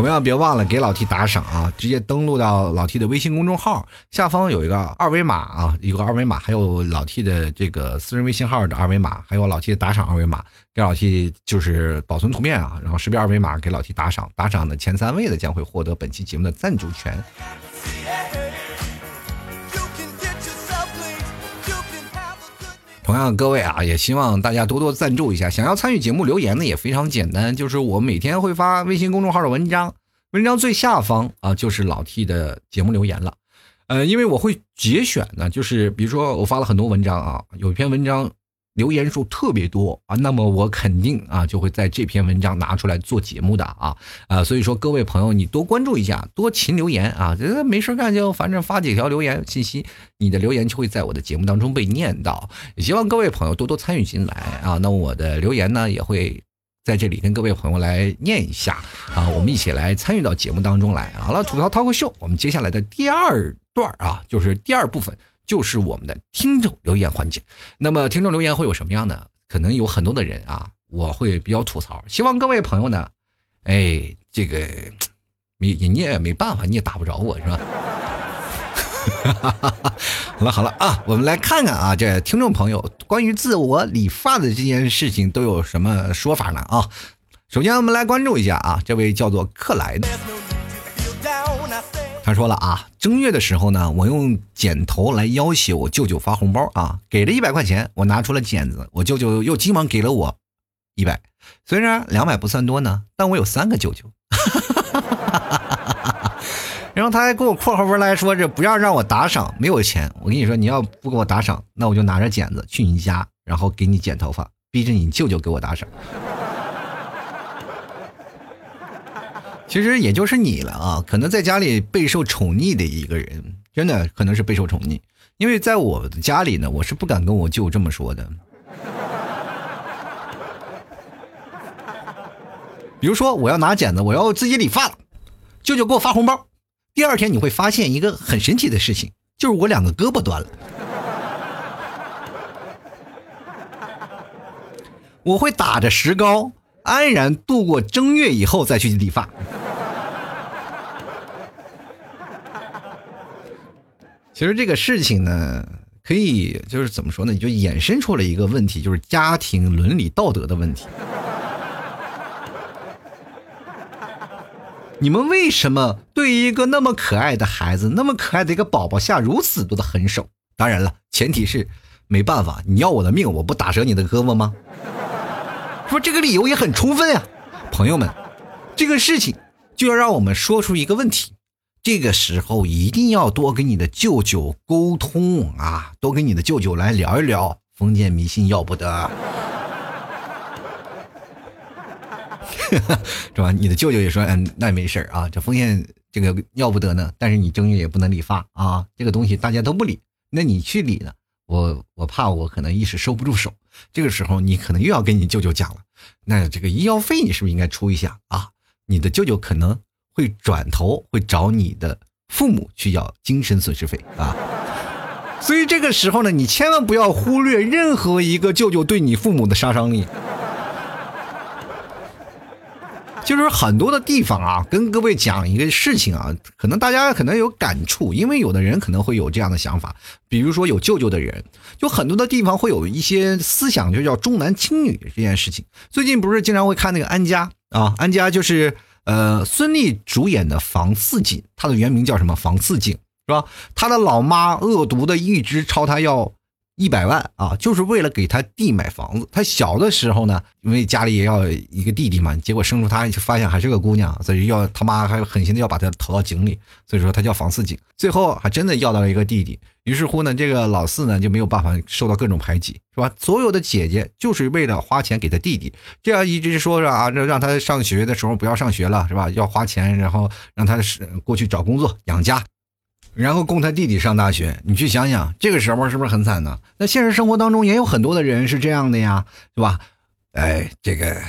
[SPEAKER 1] 同样别忘了给老 T 打赏啊！直接登录到老 T 的微信公众号，下方有一个二维码啊，一个二维码，还有老 T 的这个私人微信号的二维码，还有老 T 的打赏二维码，给老 T 就是保存图片啊，然后识别二维码给老 T 打赏，打赏的前三位的将会获得本期节目的赞助权。同样，各位啊，也希望大家多多赞助一下。想要参与节目留言呢，也非常简单，就是我每天会发微信公众号的文章，文章最下方啊就是老 T 的节目留言了。呃，因为我会节选呢，就是比如说我发了很多文章啊，有一篇文章。留言数特别多啊，那么我肯定啊就会在这篇文章拿出来做节目的啊啊，所以说各位朋友，你多关注一下，多勤留言啊，这没事干就反正发几条留言信息，你的留言就会在我的节目当中被念到。也希望各位朋友多多参与进来啊，那我的留言呢也会在这里跟各位朋友来念一下啊，我们一起来参与到节目当中来。好了，吐槽涛口秀，我们接下来的第二段啊，就是第二部分。就是我们的听众留言环节，那么听众留言会有什么样的？可能有很多的人啊，我会比较吐槽。希望各位朋友呢，哎，这个你你也没办法，你也打不着我是吧？*laughs* 好了好了啊，我们来看看啊，这听众朋友关于自我理发的这件事情都有什么说法呢？啊，首先我们来关注一下啊，这位叫做克莱的。他说了啊，正月的时候呢，我用剪头来要挟我舅舅发红包啊，给了一百块钱，我拿出了剪子，我舅舅又急忙给了我一百，虽然两百不算多呢，但我有三个舅舅，*laughs* 然后他还给我括号文来说这不要让我打赏，没有钱，我跟你说你要不给我打赏，那我就拿着剪子去你家，然后给你剪头发，逼着你舅舅给我打赏。其实也就是你了啊，可能在家里备受宠溺的一个人，真的可能是备受宠溺。因为在我的家里呢，我是不敢跟我舅这么说的。*laughs* 比如说，我要拿剪子，我要自己理发，舅舅给我发红包。第二天你会发现一个很神奇的事情，就是我两个胳膊断了。*laughs* 我会打着石膏。安然度过正月以后再去理发。其实这个事情呢，可以就是怎么说呢？你就衍生出了一个问题，就是家庭伦理道德的问题。你们为什么对一个那么可爱的孩子，那么可爱的一个宝宝下如此多的狠手？当然了，前提是没办法，你要我的命，我不打折你的胳膊吗？说这个理由也很充分呀，朋友们，这个事情就要让我们说出一个问题，这个时候一定要多跟你的舅舅沟通啊，多跟你的舅舅来聊一聊封建迷信要不得，*laughs* 是吧？你的舅舅也说，嗯，那没事啊，这封建这个要不得呢，但是你正月也不能理发啊，这个东西大家都不理，那你去理呢？我我怕我可能一时收不住手，这个时候你可能又要跟你舅舅讲了，那这个医药费你是不是应该出一下啊？你的舅舅可能会转头会找你的父母去要精神损失费啊。所以这个时候呢，你千万不要忽略任何一个舅舅对你父母的杀伤力。就是很多的地方啊，跟各位讲一个事情啊，可能大家可能有感触，因为有的人可能会有这样的想法，比如说有舅舅的人，就很多的地方会有一些思想，就叫重男轻女这件事情。最近不是经常会看那个安家啊，安家就是呃孙俪主演的房似锦，她的原名叫什么？房似锦是吧？她的老妈恶毒的一直朝她要。一百万啊，就是为了给他弟买房子。他小的时候呢，因为家里也要一个弟弟嘛，结果生出他发现还是个姑娘，所以要他妈还狠心的要把他投到井里。所以说他叫房四井，最后还真的要到了一个弟弟。于是乎呢，这个老四呢就没有办法受到各种排挤，是吧？所有的姐姐就是为了花钱给他弟弟，这样一直说着啊，让让他上学的时候不要上学了，是吧？要花钱，然后让他是过去找工作养家。然后供他弟弟上大学，你去想想，这个时候是不是很惨呢？那现实生活当中也有很多的人是这样的呀，是吧？哎，这个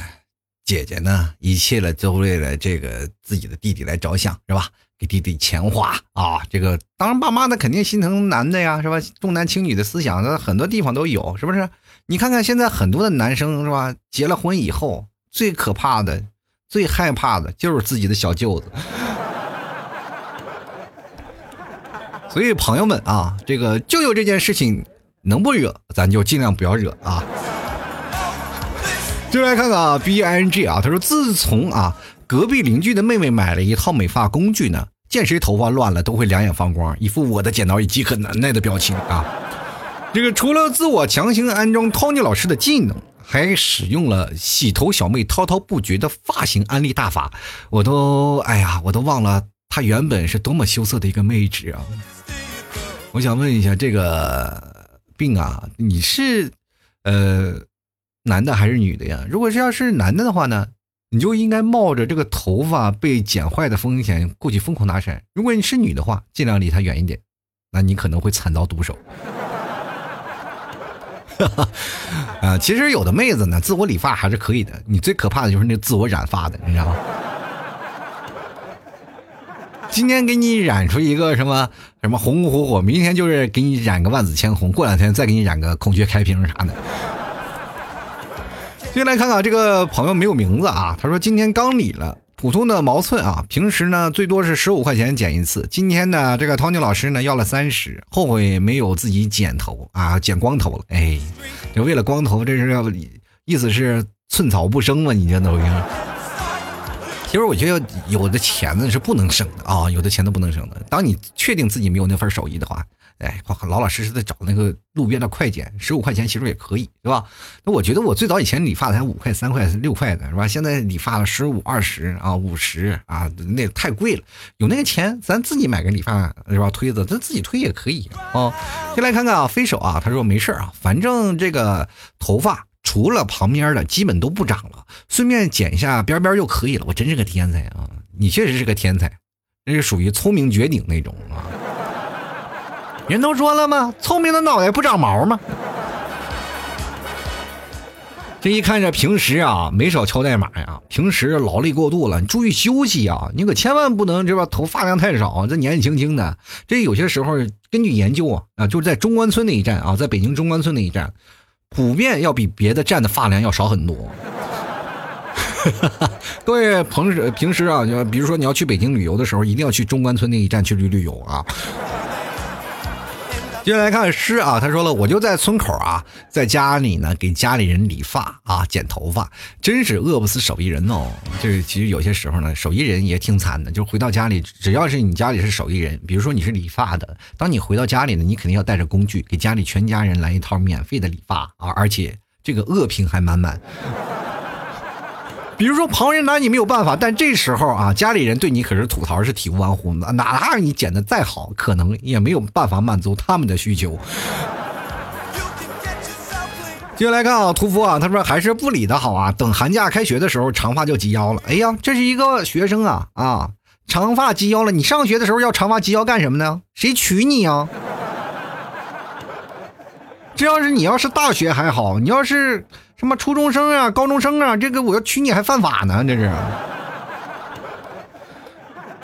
[SPEAKER 1] 姐姐呢，一切了都为了这个自己的弟弟来着想，是吧？给弟弟钱花啊，这个当然爸妈那肯定心疼男的呀，是吧？重男轻女的思想，那很多地方都有，是不是？你看看现在很多的男生，是吧？结了婚以后，最可怕的、最害怕的就是自己的小舅子。所以朋友们啊，这个舅舅这件事情能不惹，咱就尽量不要惹啊。就来看看啊，B I N G 啊，他说自从啊隔壁邻居的妹妹买了一套美发工具呢，见谁头发乱了都会两眼放光，一副我的剪刀已饥渴难耐的表情啊。这个除了自我强行安装 Tony 老师的技能，还使用了洗头小妹滔滔不绝的发型安利大法，我都哎呀，我都忘了她原本是多么羞涩的一个妹纸啊。我想问一下，这个病啊，你是呃男的还是女的呀？如果是要是男的的话呢，你就应该冒着这个头发被剪坏的风险过去疯狂搭讪；如果你是女的话，尽量离他远一点，那你可能会惨遭毒手。*laughs* 啊，其实有的妹子呢，自我理发还是可以的，你最可怕的就是那自我染发的，你知道吗？今天给你染出一个什么什么红红火火，明天就是给你染个万紫千红，过两天再给你染个孔雀开屏啥的。接下来看看这个朋友没有名字啊，他说今天刚理了普通的毛寸啊，平时呢最多是十五块钱剪一次，今天呢这个 Tony 老师呢要了三十，后悔没有自己剪头啊，剪光头了，哎，就为了光头，这是要意思是寸草不生嘛？你这都应。其实我觉得有的钱呢是不能省的啊，有的钱都不能省的。当你确定自己没有那份手艺的话，哎，老老实实的找那个路边的快剪，十五块钱其实也可以，是吧？那我觉得我最早以前理发才五块、三块、六块的是吧？现在理发了十五、二十啊，五十啊，那太贵了。有那个钱，咱自己买个理发是吧？推子，咱自己推也可以啊。先来看看啊，飞手啊，他说没事啊，反正这个头发。除了旁边的，基本都不长了，顺便剪一下边边就可以了。我真是个天才啊！你确实是个天才，那是属于聪明绝顶那种啊。人都说了吗？聪明的脑袋不长毛吗？这一看这平时啊，没少敲代码呀。平时劳累过度了，你注意休息啊！你可千万不能这吧？头发量太少，这年纪轻轻的，这有些时候根据研究啊啊，就是在中关村那一站啊，在北京中关村那一站。普遍要比别的站的发量要少很多。*laughs* 各位朋友，平时啊，比如说你要去北京旅游的时候，一定要去中关村那一站去旅旅游啊。接下来看诗啊，他说了，我就在村口啊，在家里呢给家里人理发啊，剪头发，真是饿不死手艺人哦。就是其实有些时候呢，手艺人也挺惨的，就回到家里，只要是你家里是手艺人，比如说你是理发的，当你回到家里呢，你肯定要带着工具，给家里全家人来一套免费的理发啊，而且这个恶评还满满。比如说旁人拿你没有办法，但这时候啊，家里人对你可是吐槽是体无完肤的，哪怕你剪的再好，可能也没有办法满足他们的需求。接下来看啊，屠夫啊，他说还是不理的好啊，等寒假开学的时候，长发就及腰了。哎呀，这是一个学生啊啊，长发及腰了，你上学的时候要长发及腰干什么呢？谁娶你呀？这要是你要是大学还好，你要是什么初中生啊、高中生啊，这个我要娶你还犯法呢，这是。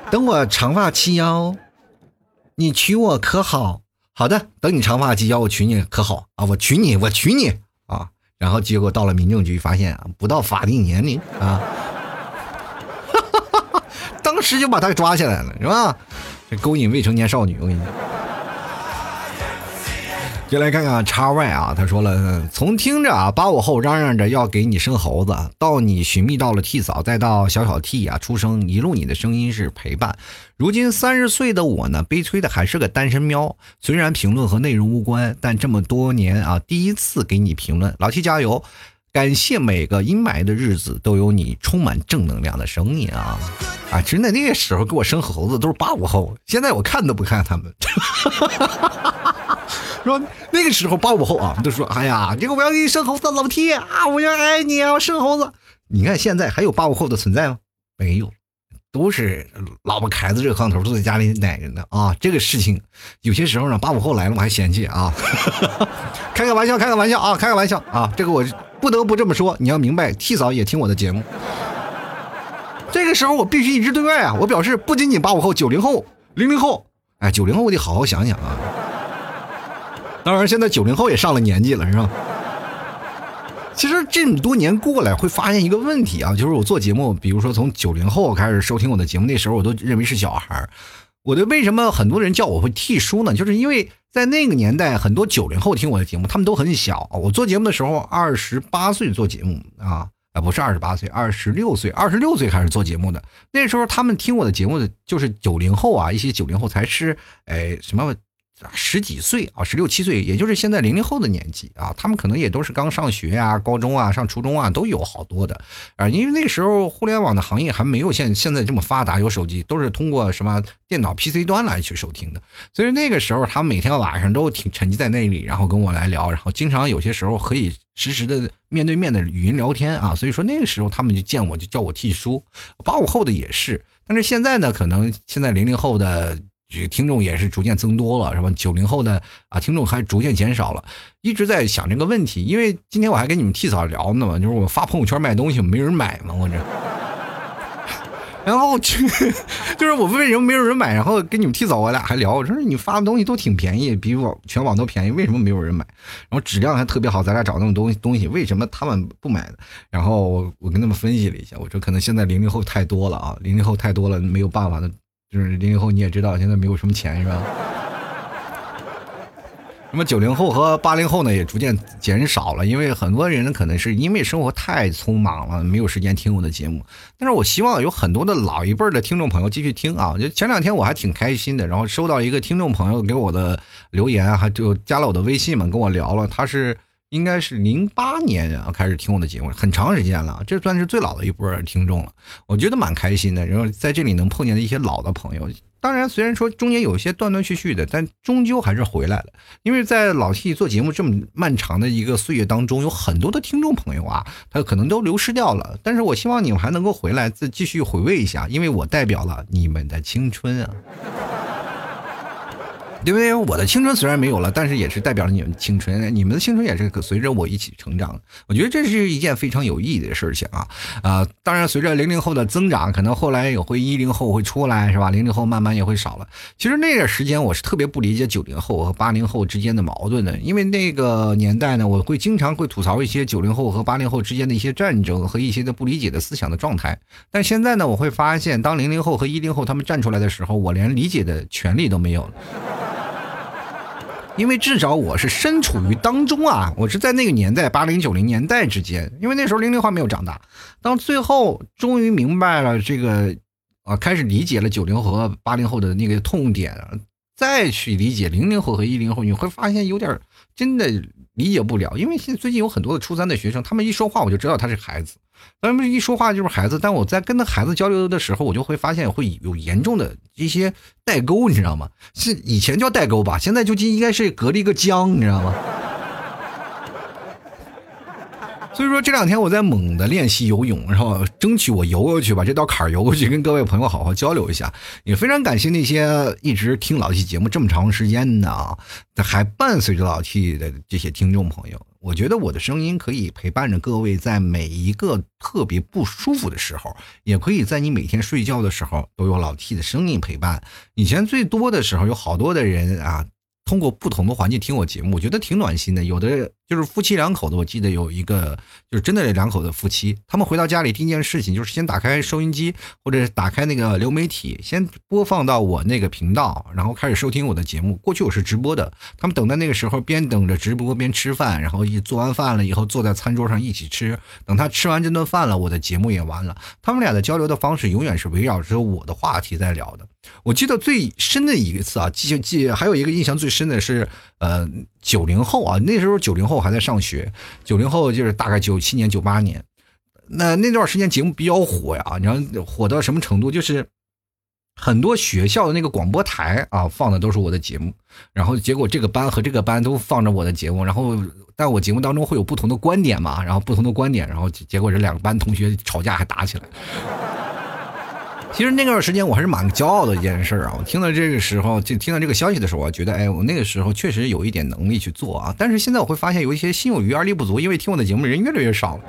[SPEAKER 1] 等我长发及腰，你娶我可好？好的，等你长发及腰，我娶你可好啊？我娶你，我娶你啊！然后结果到了民政局，发现啊，不到法定年龄啊，*laughs* 当时就把他给抓起来了，是吧？这勾引未成年少女，我跟你讲。就来看看叉 Y 啊，他说了，从听着啊八五后嚷嚷着要给你生猴子，到你寻觅到了替嫂，再到小小 T 啊出生，一路你的声音是陪伴。如今三十岁的我呢，悲催的还是个单身喵。虽然评论和内容无关，但这么多年啊，第一次给你评论，老 T 加油！感谢每个阴霾的日子都有你充满正能量的声音啊啊！真的那个时候给我生猴子都是八五后，现在我看都不看他们。*laughs* 说那个时候八五后啊，都说哎呀，这个我要给你生猴子，老 T 啊，我要爱你啊，生猴子。你看现在还有八五后的存在吗？没有，都是老婆孩子热炕头，都在家里奶着呢啊。这个事情有些时候呢，八五后来了我还嫌弃啊，开个玩笑，开个玩笑啊，开个玩笑啊。这个我不得不这么说，你要明白，T 嫂也听我的节目。这个时候我必须一致对外啊，我表示不仅仅八五后、九零后、零零后，哎，九零后我得好好想想啊。当然，现在九零后也上了年纪了，是吧？其实这么多年过来，会发现一个问题啊，就是我做节目，比如说从九零后开始收听我的节目，那时候我都认为是小孩儿。我的为什么很多人叫我会替叔呢？就是因为在那个年代，很多九零后听我的节目，他们都很小。我做节目的时候，二十八岁做节目啊，啊不是二十八岁，二十六岁，二十六岁开始做节目的。那时候他们听我的节目的就是九零后啊，一些九零后才是哎什么。十几岁啊，十六七岁，也就是现在零零后的年纪啊，他们可能也都是刚上学啊，高中啊，上初中啊，都有好多的啊。因为那个时候互联网的行业还没有现现在这么发达，有手机都是通过什么电脑 PC 端来去收听的，所以那个时候他们每天晚上都挺沉浸在那里，然后跟我来聊，然后经常有些时候可以实时的面对面的语音聊天啊。所以说那个时候他们就见我就叫我替叔，八五后的也是，但是现在呢，可能现在零零后的。这个听众也是逐渐增多了，是吧？九零后的啊，听众还逐渐减少了，一直在想这个问题。因为今天我还跟你们替嫂聊呢嘛，就是我发朋友圈卖东西，没人买嘛，我这。*laughs* 然后去 *laughs* 就是我为什么没有人买？然后跟你们替嫂我俩还聊，我说你发的东西都挺便宜，比网全网都便宜，为什么没有人买？然后质量还特别好，咱俩找那种东西东西，为什么他们不买呢？然后我跟他们分析了一下，我说可能现在零零后太多了啊，零零后太多了，没有办法的。就是零零后，你也知道，现在没有什么钱，是吧？*laughs* 那么九零后和八零后呢，也逐渐减少了，因为很多人可能是因为生活太匆忙了，没有时间听我的节目。但是我希望有很多的老一辈的听众朋友继续听啊！就前两天我还挺开心的，然后收到一个听众朋友给我的留言，还就加了我的微信嘛，跟我聊了，他是。应该是零八年啊开始听我的节目，很长时间了，这算是最老的一波听众了。我觉得蛮开心的，然后在这里能碰见的一些老的朋友。当然，虽然说中间有些断断续续的，但终究还是回来了。因为在老 T 做节目这么漫长的一个岁月当中，有很多的听众朋友啊，他可能都流失掉了。但是我希望你们还能够回来，再继续回味一下，因为我代表了你们的青春啊。因为我的青春虽然没有了，但是也是代表了你们的青春，你们的青春也是可随着我一起成长。我觉得这是一件非常有意义的事情啊啊！当然，随着零零后的增长，可能后来也会一零后会出来，是吧？零零后慢慢也会少了。其实那段时间我是特别不理解九零后和八零后之间的矛盾的，因为那个年代呢，我会经常会吐槽一些九零后和八零后之间的一些战争和一些的不理解的思想的状态。但现在呢，我会发现，当零零后和一零后他们站出来的时候，我连理解的权利都没有了。因为至少我是身处于当中啊，我是在那个年代八零九零年代之间，因为那时候零零后没有长大，到最后终于明白了这个，啊，开始理解了九零后和八零后的那个痛点，再去理解零零后和一零后，你会发现有点真的理解不了，因为现在最近有很多的初三的学生，他们一说话我就知道他是孩子。他们一说话就是孩子，但我在跟那孩子交流的时候，我就会发现会有严重的一些代沟，你知道吗？是以前叫代沟吧，现在就应该是隔了一个江，你知道吗？所以说这两天我在猛的练习游泳，然后争取我游过去，把这道坎儿游过去，跟各位朋友好好交流一下。也非常感谢那些一直听老 T 节目这么长时间的啊，还伴随着老 T 的这些听众朋友。我觉得我的声音可以陪伴着各位，在每一个特别不舒服的时候，也可以在你每天睡觉的时候都有老 T 的声音陪伴。以前最多的时候，有好多的人啊。通过不同的环境听我节目，我觉得挺暖心的。有的就是夫妻两口子，我记得有一个就是真的两口子夫妻，他们回到家里第一件事情就是先打开收音机或者打开那个流媒体，先播放到我那个频道，然后开始收听我的节目。过去我是直播的，他们等在那个时候边等着直播边吃饭，然后一做完饭了以后坐在餐桌上一起吃。等他吃完这顿饭了，我的节目也完了。他们俩的交流的方式永远是围绕着我的话题在聊的。我记得最深的一次啊，记记还有一个印象最深的是，呃，九零后啊，那时候九零后还在上学，九零后就是大概九七年、九八年，那那段时间节目比较火呀，你知道火到什么程度？就是很多学校的那个广播台啊，放的都是我的节目，然后结果这个班和这个班都放着我的节目，然后但我节目当中会有不同的观点嘛，然后不同的观点，然后结果这两个班同学吵架还打起来。其实那段时间我还是蛮骄傲的一件事啊！我听到这个时候，就听到这个消息的时候，我觉得，哎，我那个时候确实有一点能力去做啊。但是现在我会发现有一些心有余而力不足，因为听我的节目人越来越少了，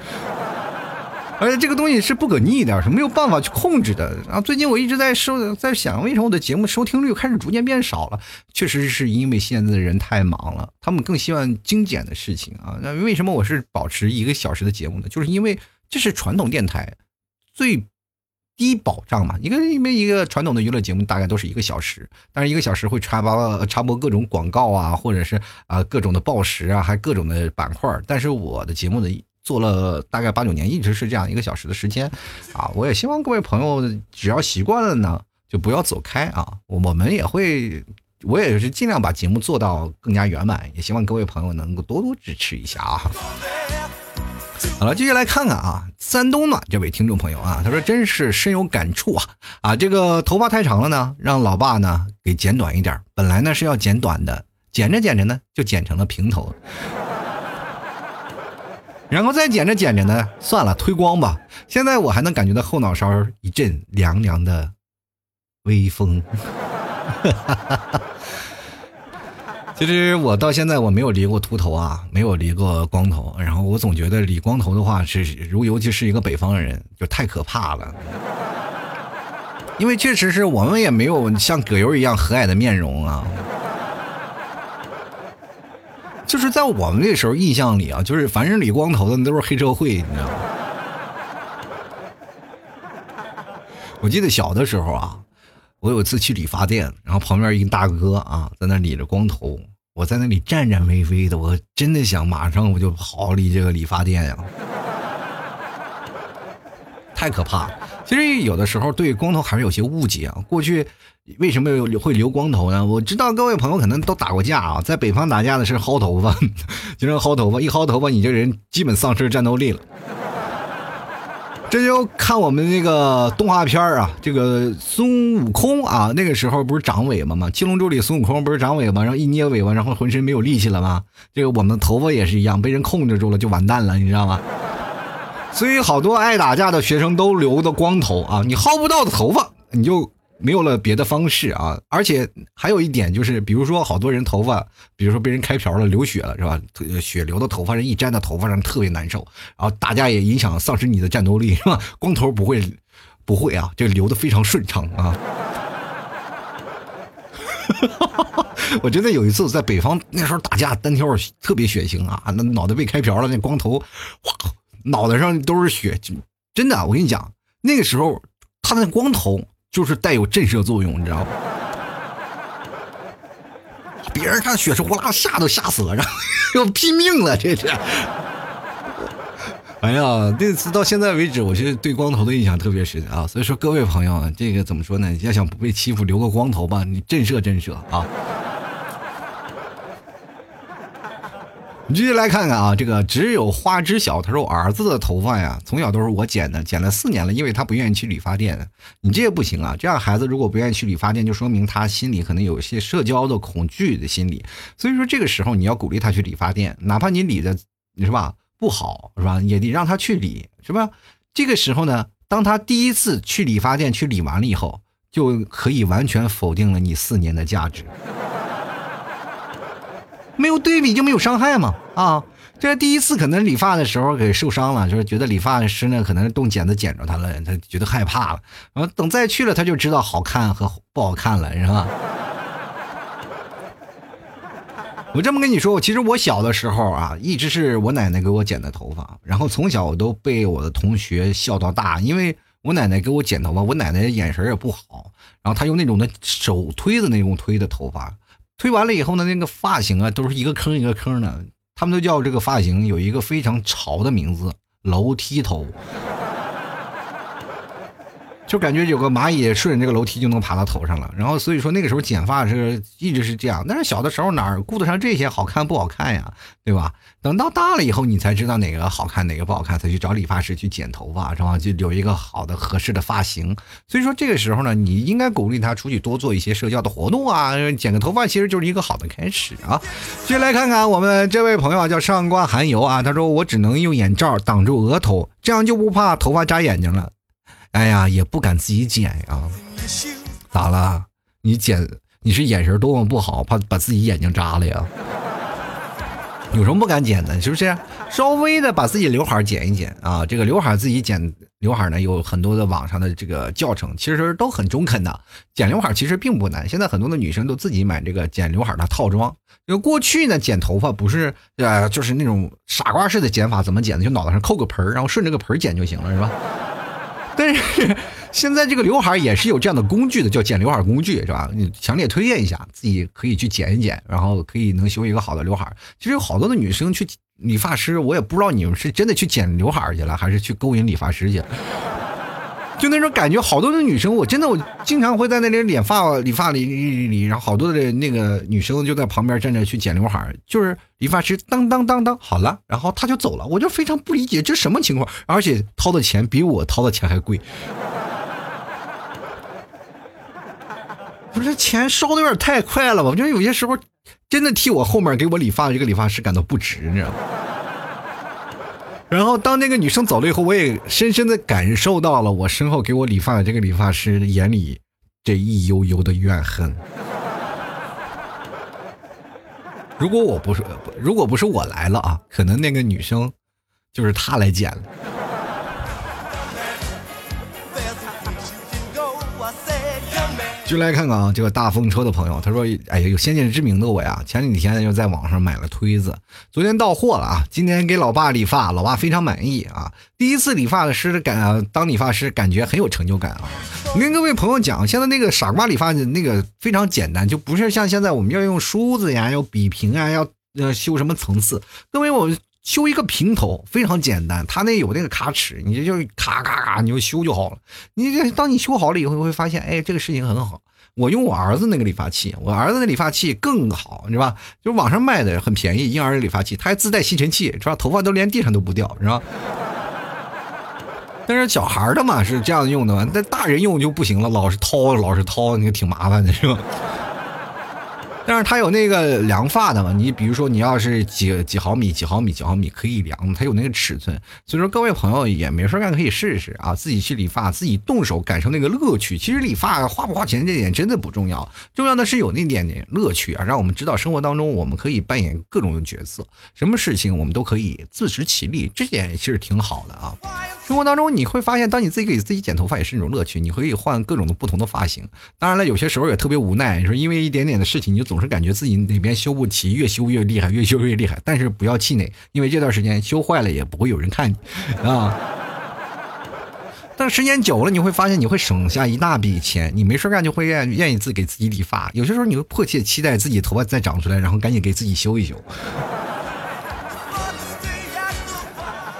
[SPEAKER 1] 而且这个东西是不可逆的，是没有办法去控制的。啊最近我一直在收，在想，为什么我的节目收听率开始逐渐变少了？确实是因为现在的人太忙了，他们更希望精简的事情啊。那为什么我是保持一个小时的节目呢？就是因为这是传统电台最。低保障嘛，一个因为一个传统的娱乐节目大概都是一个小时，但是一个小时会插播插播各种广告啊，或者是啊各种的报时啊，还各种的板块但是我的节目呢，做了大概八九年，一直是这样一个小时的时间，啊，我也希望各位朋友只要习惯了呢，就不要走开啊。我们也会，我也是尽量把节目做到更加圆满，也希望各位朋友能够多多支持一下啊。好了，接下来看看啊，山东暖这位听众朋友啊，他说真是深有感触啊啊，这个头发太长了呢，让老爸呢给剪短一点，本来呢是要剪短的，剪着剪着呢就剪成了平头，然后再剪着剪着呢，算了，推光吧。现在我还能感觉到后脑勺一阵凉凉的微风。哈哈哈哈其实我到现在我没有理过秃头啊，没有理过光头。然后我总觉得理光头的话是，如尤其是一个北方人，就太可怕了。因为确实是我们也没有像葛优一样和蔼的面容啊。就是在我们那时候印象里啊，就是凡是理光头的都是黑社会，你知道吗？我记得小的时候啊。我有一次去理发店，然后旁边一个大哥啊，在那理着光头，我在那里颤颤巍巍的，我真的想马上我就跑离这个理发店呀，*laughs* 太可怕了。其实有的时候对光头还是有些误解啊。过去为什么有会留光头呢？我知道各位朋友可能都打过架啊，在北方打架的是薅头发，经 *laughs* 常薅头发，一薅头发你这人基本丧失战斗力了。这就看我们那个动画片啊，这个孙悟空啊，那个时候不是长尾巴吗？七龙珠里孙悟空不是长尾巴，然后一捏尾巴，然后浑身没有力气了吗？这个我们头发也是一样，被人控制住了就完蛋了，你知道吗？所以好多爱打架的学生都留的光头啊，你薅不到的头发，你就。没有了别的方式啊，而且还有一点就是，比如说好多人头发，比如说被人开瓢了，流血了，是吧？血流的头发上一粘在头发上特别难受，然后打架也影响丧失你的战斗力，是吧？*laughs* 光头不会，不会啊，就流的非常顺畅啊。*laughs* 我真的有一次在北方那时候打架单挑特别血腥啊，那脑袋被开瓢了，那光头哗，脑袋上都是血，真的，我跟你讲，那个时候他那光头。就是带有震慑作用，你知道吗？别人看血是呼啦，吓都吓死了，然后 *laughs* 要拼命了，这是。哎呀，这次到现在为止，我觉得对光头的印象特别深啊。所以说，各位朋友，这个怎么说呢？要想不被欺负，留个光头吧，你震慑震慑啊。你继续来看看啊，这个只有花知晓。他说：“我儿子的头发呀，从小都是我剪的，剪了四年了，因为他不愿意去理发店。你这也不行啊，这样孩子如果不愿意去理发店，就说明他心里可能有一些社交的恐惧的心理。所以说这个时候你要鼓励他去理发店，哪怕你理的，你是吧？不好，是吧？也得让他去理，是吧？这个时候呢，当他第一次去理发店去理完了以后，就可以完全否定了你四年的价值。没有对比就没有伤害嘛，啊！这第一次可能理发的时候给受伤了，就是觉得理发师呢可能动剪子剪着他了，他觉得害怕了。然后等再去了，他就知道好看和不好看了，是吧？我这么跟你说，其实我小的时候啊，一直是我奶奶给我剪的头发，然后从小我都被我的同学笑到大，因为我奶奶给我剪头发，我奶奶眼神也不好，然后她用那种的手推的那种推的头发，推完了以后呢，那个发型啊都是一个坑一个坑的。他们都叫这个发型有一个非常潮的名字——楼梯头。就感觉有个蚂蚁顺着这个楼梯就能爬到头上了，然后所以说那个时候剪发是一直是这样，但是小的时候哪儿顾得上这些好看不好看呀，对吧？等到大了以后，你才知道哪个好看哪个不好看，才去找理发师去剪头发，是吧？就有一个好的合适的发型。所以说这个时候呢，你应该鼓励他出去多做一些社交的活动啊，剪个头发其实就是一个好的开始啊。接下来看看我们这位朋友叫上官寒游啊，他说我只能用眼罩挡住额头，这样就不怕头发扎眼睛了。哎呀，也不敢自己剪呀，咋了？你剪你是眼神多么不好，怕把自己眼睛扎了呀？有什么不敢剪的？是不是？稍微的把自己刘海剪一剪啊，这个刘海自己剪刘海呢，有很多的网上的这个教程，其实都很中肯的。剪刘海其实并不难，现在很多的女生都自己买这个剪刘海的套装。就过去呢，剪头发不是呃，就是那种傻瓜式的剪法，怎么剪的？就脑袋上扣个盆然后顺着个盆剪就行了，是吧？但是现在这个刘海也是有这样的工具的，叫剪刘海工具，是吧？你强烈推荐一下，自己可以去剪一剪，然后可以能修一个好的刘海。其实有好多的女生去理发师，我也不知道你们是真的去剪刘海去了，还是去勾引理发师去了。就那种感觉，好多的女生，我真的我经常会在那里理发理发理理理，然后好多的那个女生就在旁边站着去剪刘海，就是理发师当当当当好了，然后他就走了，我就非常不理解这什么情况，而且掏的钱比我掏的钱还贵，不是钱烧的有点太快了吧？我觉得有些时候真的替我后面给我理发的这个理发师感到不值，你知道吗？然后当那个女生走了以后，我也深深的感受到了我身后给我理发的这个理发师眼里这一悠悠的怨恨。如果我不是，如果不是我来了啊，可能那个女生就是他来剪了。就来看看啊，这个大风车的朋友，他说：“哎呀，有先见之明的我呀，前几天又在网上买了推子，昨天到货了啊，今天给老爸理发，老爸非常满意啊。第一次理发的师感，当理发师感觉很有成就感啊。跟各位朋友讲，现在那个傻瓜理发的那个非常简单，就不是像现在我们要用梳子呀，要比平啊，要要修什么层次。各位我。”修一个平头非常简单，他那有那个卡尺，你就咔咔咔你就修就好了。你这当你修好了以后，会发现，哎，这个事情很好。我用我儿子那个理发器，我儿子那理发器更好，是吧？就网上卖的很便宜，婴儿理发器，它还自带吸尘器，是吧？头发都连地上都不掉，是吧？但是小孩的嘛是这样用的嘛，那大人用就不行了，老是掏，老是掏，那个挺麻烦的，是吧？但是它有那个量发的嘛？你比如说，你要是几几毫米、几毫米、几毫米可以量，它有那个尺寸。所以说，各位朋友也没事干，可以试试啊，自己去理发，自己动手感受那个乐趣。其实理发花不花钱这点真的不重要，重要的是有那点点乐趣啊，让我们知道生活当中我们可以扮演各种的角色，什么事情我们都可以自食其力，这点其实挺好的啊。生活当中你会发现，当你自己给自己剪头发也是一种乐趣，你可以换各种的不同的发型。当然了，有些时候也特别无奈，你说因为一点点的事情，你就。总是感觉自己哪边修不齐，越修越厉害，越修越厉害。但是不要气馁，因为这段时间修坏了也不会有人看你啊。但时间久了，你会发现你会省下一大笔钱。你没事干就会愿愿意自给自己理发。有些时候你会迫切期待自己头发再长出来，然后赶紧给自己修一修。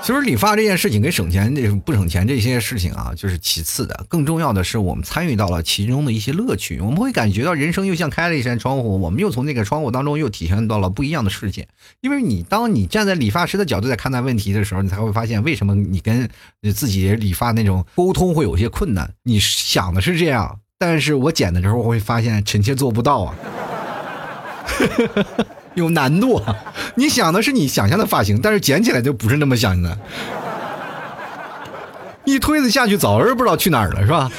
[SPEAKER 1] 其实理发这件事情跟省钱这不省钱这些事情啊，就是其次的。更重要的是，我们参与到了其中的一些乐趣。我们会感觉到人生又像开了一扇窗户，我们又从那个窗户当中又体现到了不一样的世界。因为你当你站在理发师的角度在看待问题的时候，你才会发现为什么你跟自己理发那种沟通会有些困难。你想的是这样，但是我剪的时候会发现臣妾做不到啊。有难度。你想的是你想象的发型，但是剪起来就不是那么想的。一推子下去，早儿不知道去哪儿了，是吧？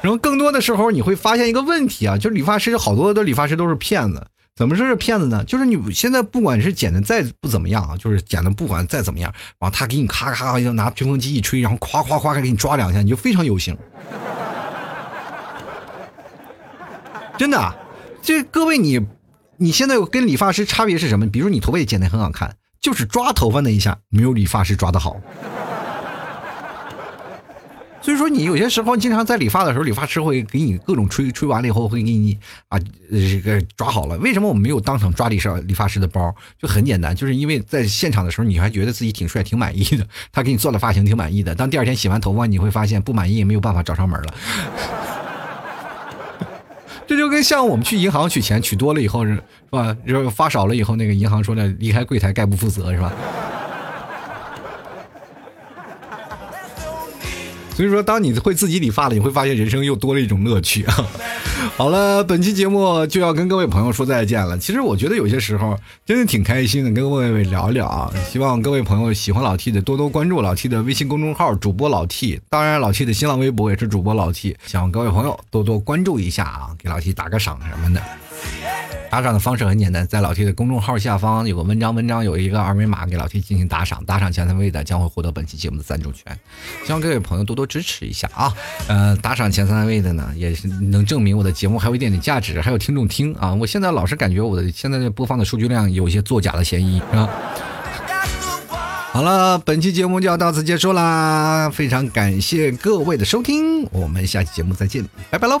[SPEAKER 1] 然后更多的时候你会发现一个问题啊，就是理发师好多的理发师都是骗子。怎么说是骗子呢？就是你现在不管是剪的再不怎么样啊，就是剪的不管再怎么样，然后他给你咔咔咔就拿吹风机一吹，然后夸夸夸给你抓两下，你就非常有型。真的，这各位你，你现在跟理发师差别是什么？比如你头发也剪得很好看，就是抓头发那一下没有理发师抓的好。所以说，你有些时候经常在理发的时候，理发师会给你各种吹，吹完了以后会给你啊，这个抓好了。为什么我们没有当场抓理发理发师的包？就很简单，就是因为在现场的时候，你还觉得自己挺帅、挺满意的，他给你做了发型挺满意的。当第二天洗完头发，你会发现不满意也，没有办法找上门了。这就跟像我们去银行取钱，取多了以后是是吧？就是发少了以后，那个银行说的离开柜台概不负责，是吧？所以说，当你会自己理发了，你会发现人生又多了一种乐趣啊！*laughs* 好了，本期节目就要跟各位朋友说再见了。其实我觉得有些时候真的挺开心的，跟各位聊聊啊。希望各位朋友喜欢老 T 的多多关注老 T 的微信公众号主播老 T，当然老 T 的新浪微博也是主播老 T，希望各位朋友多多关注一下啊，给老 T 打个赏什么的。打赏的方式很简单，在老 T 的公众号下方有个文章，文章有一个二维码，给老 T 进行打赏，打赏前三位的将会获得本期节目的赞助权。希望各位朋友多多支持一下啊！呃，打赏前三位的呢，也是能证明我的节目还有一点点价值，还有听众听啊！我现在老是感觉我的现在的播放的数据量有一些作假的嫌疑啊！好了，本期节目就要到此结束啦，非常感谢各位的收听，我们下期节目再见，拜拜喽！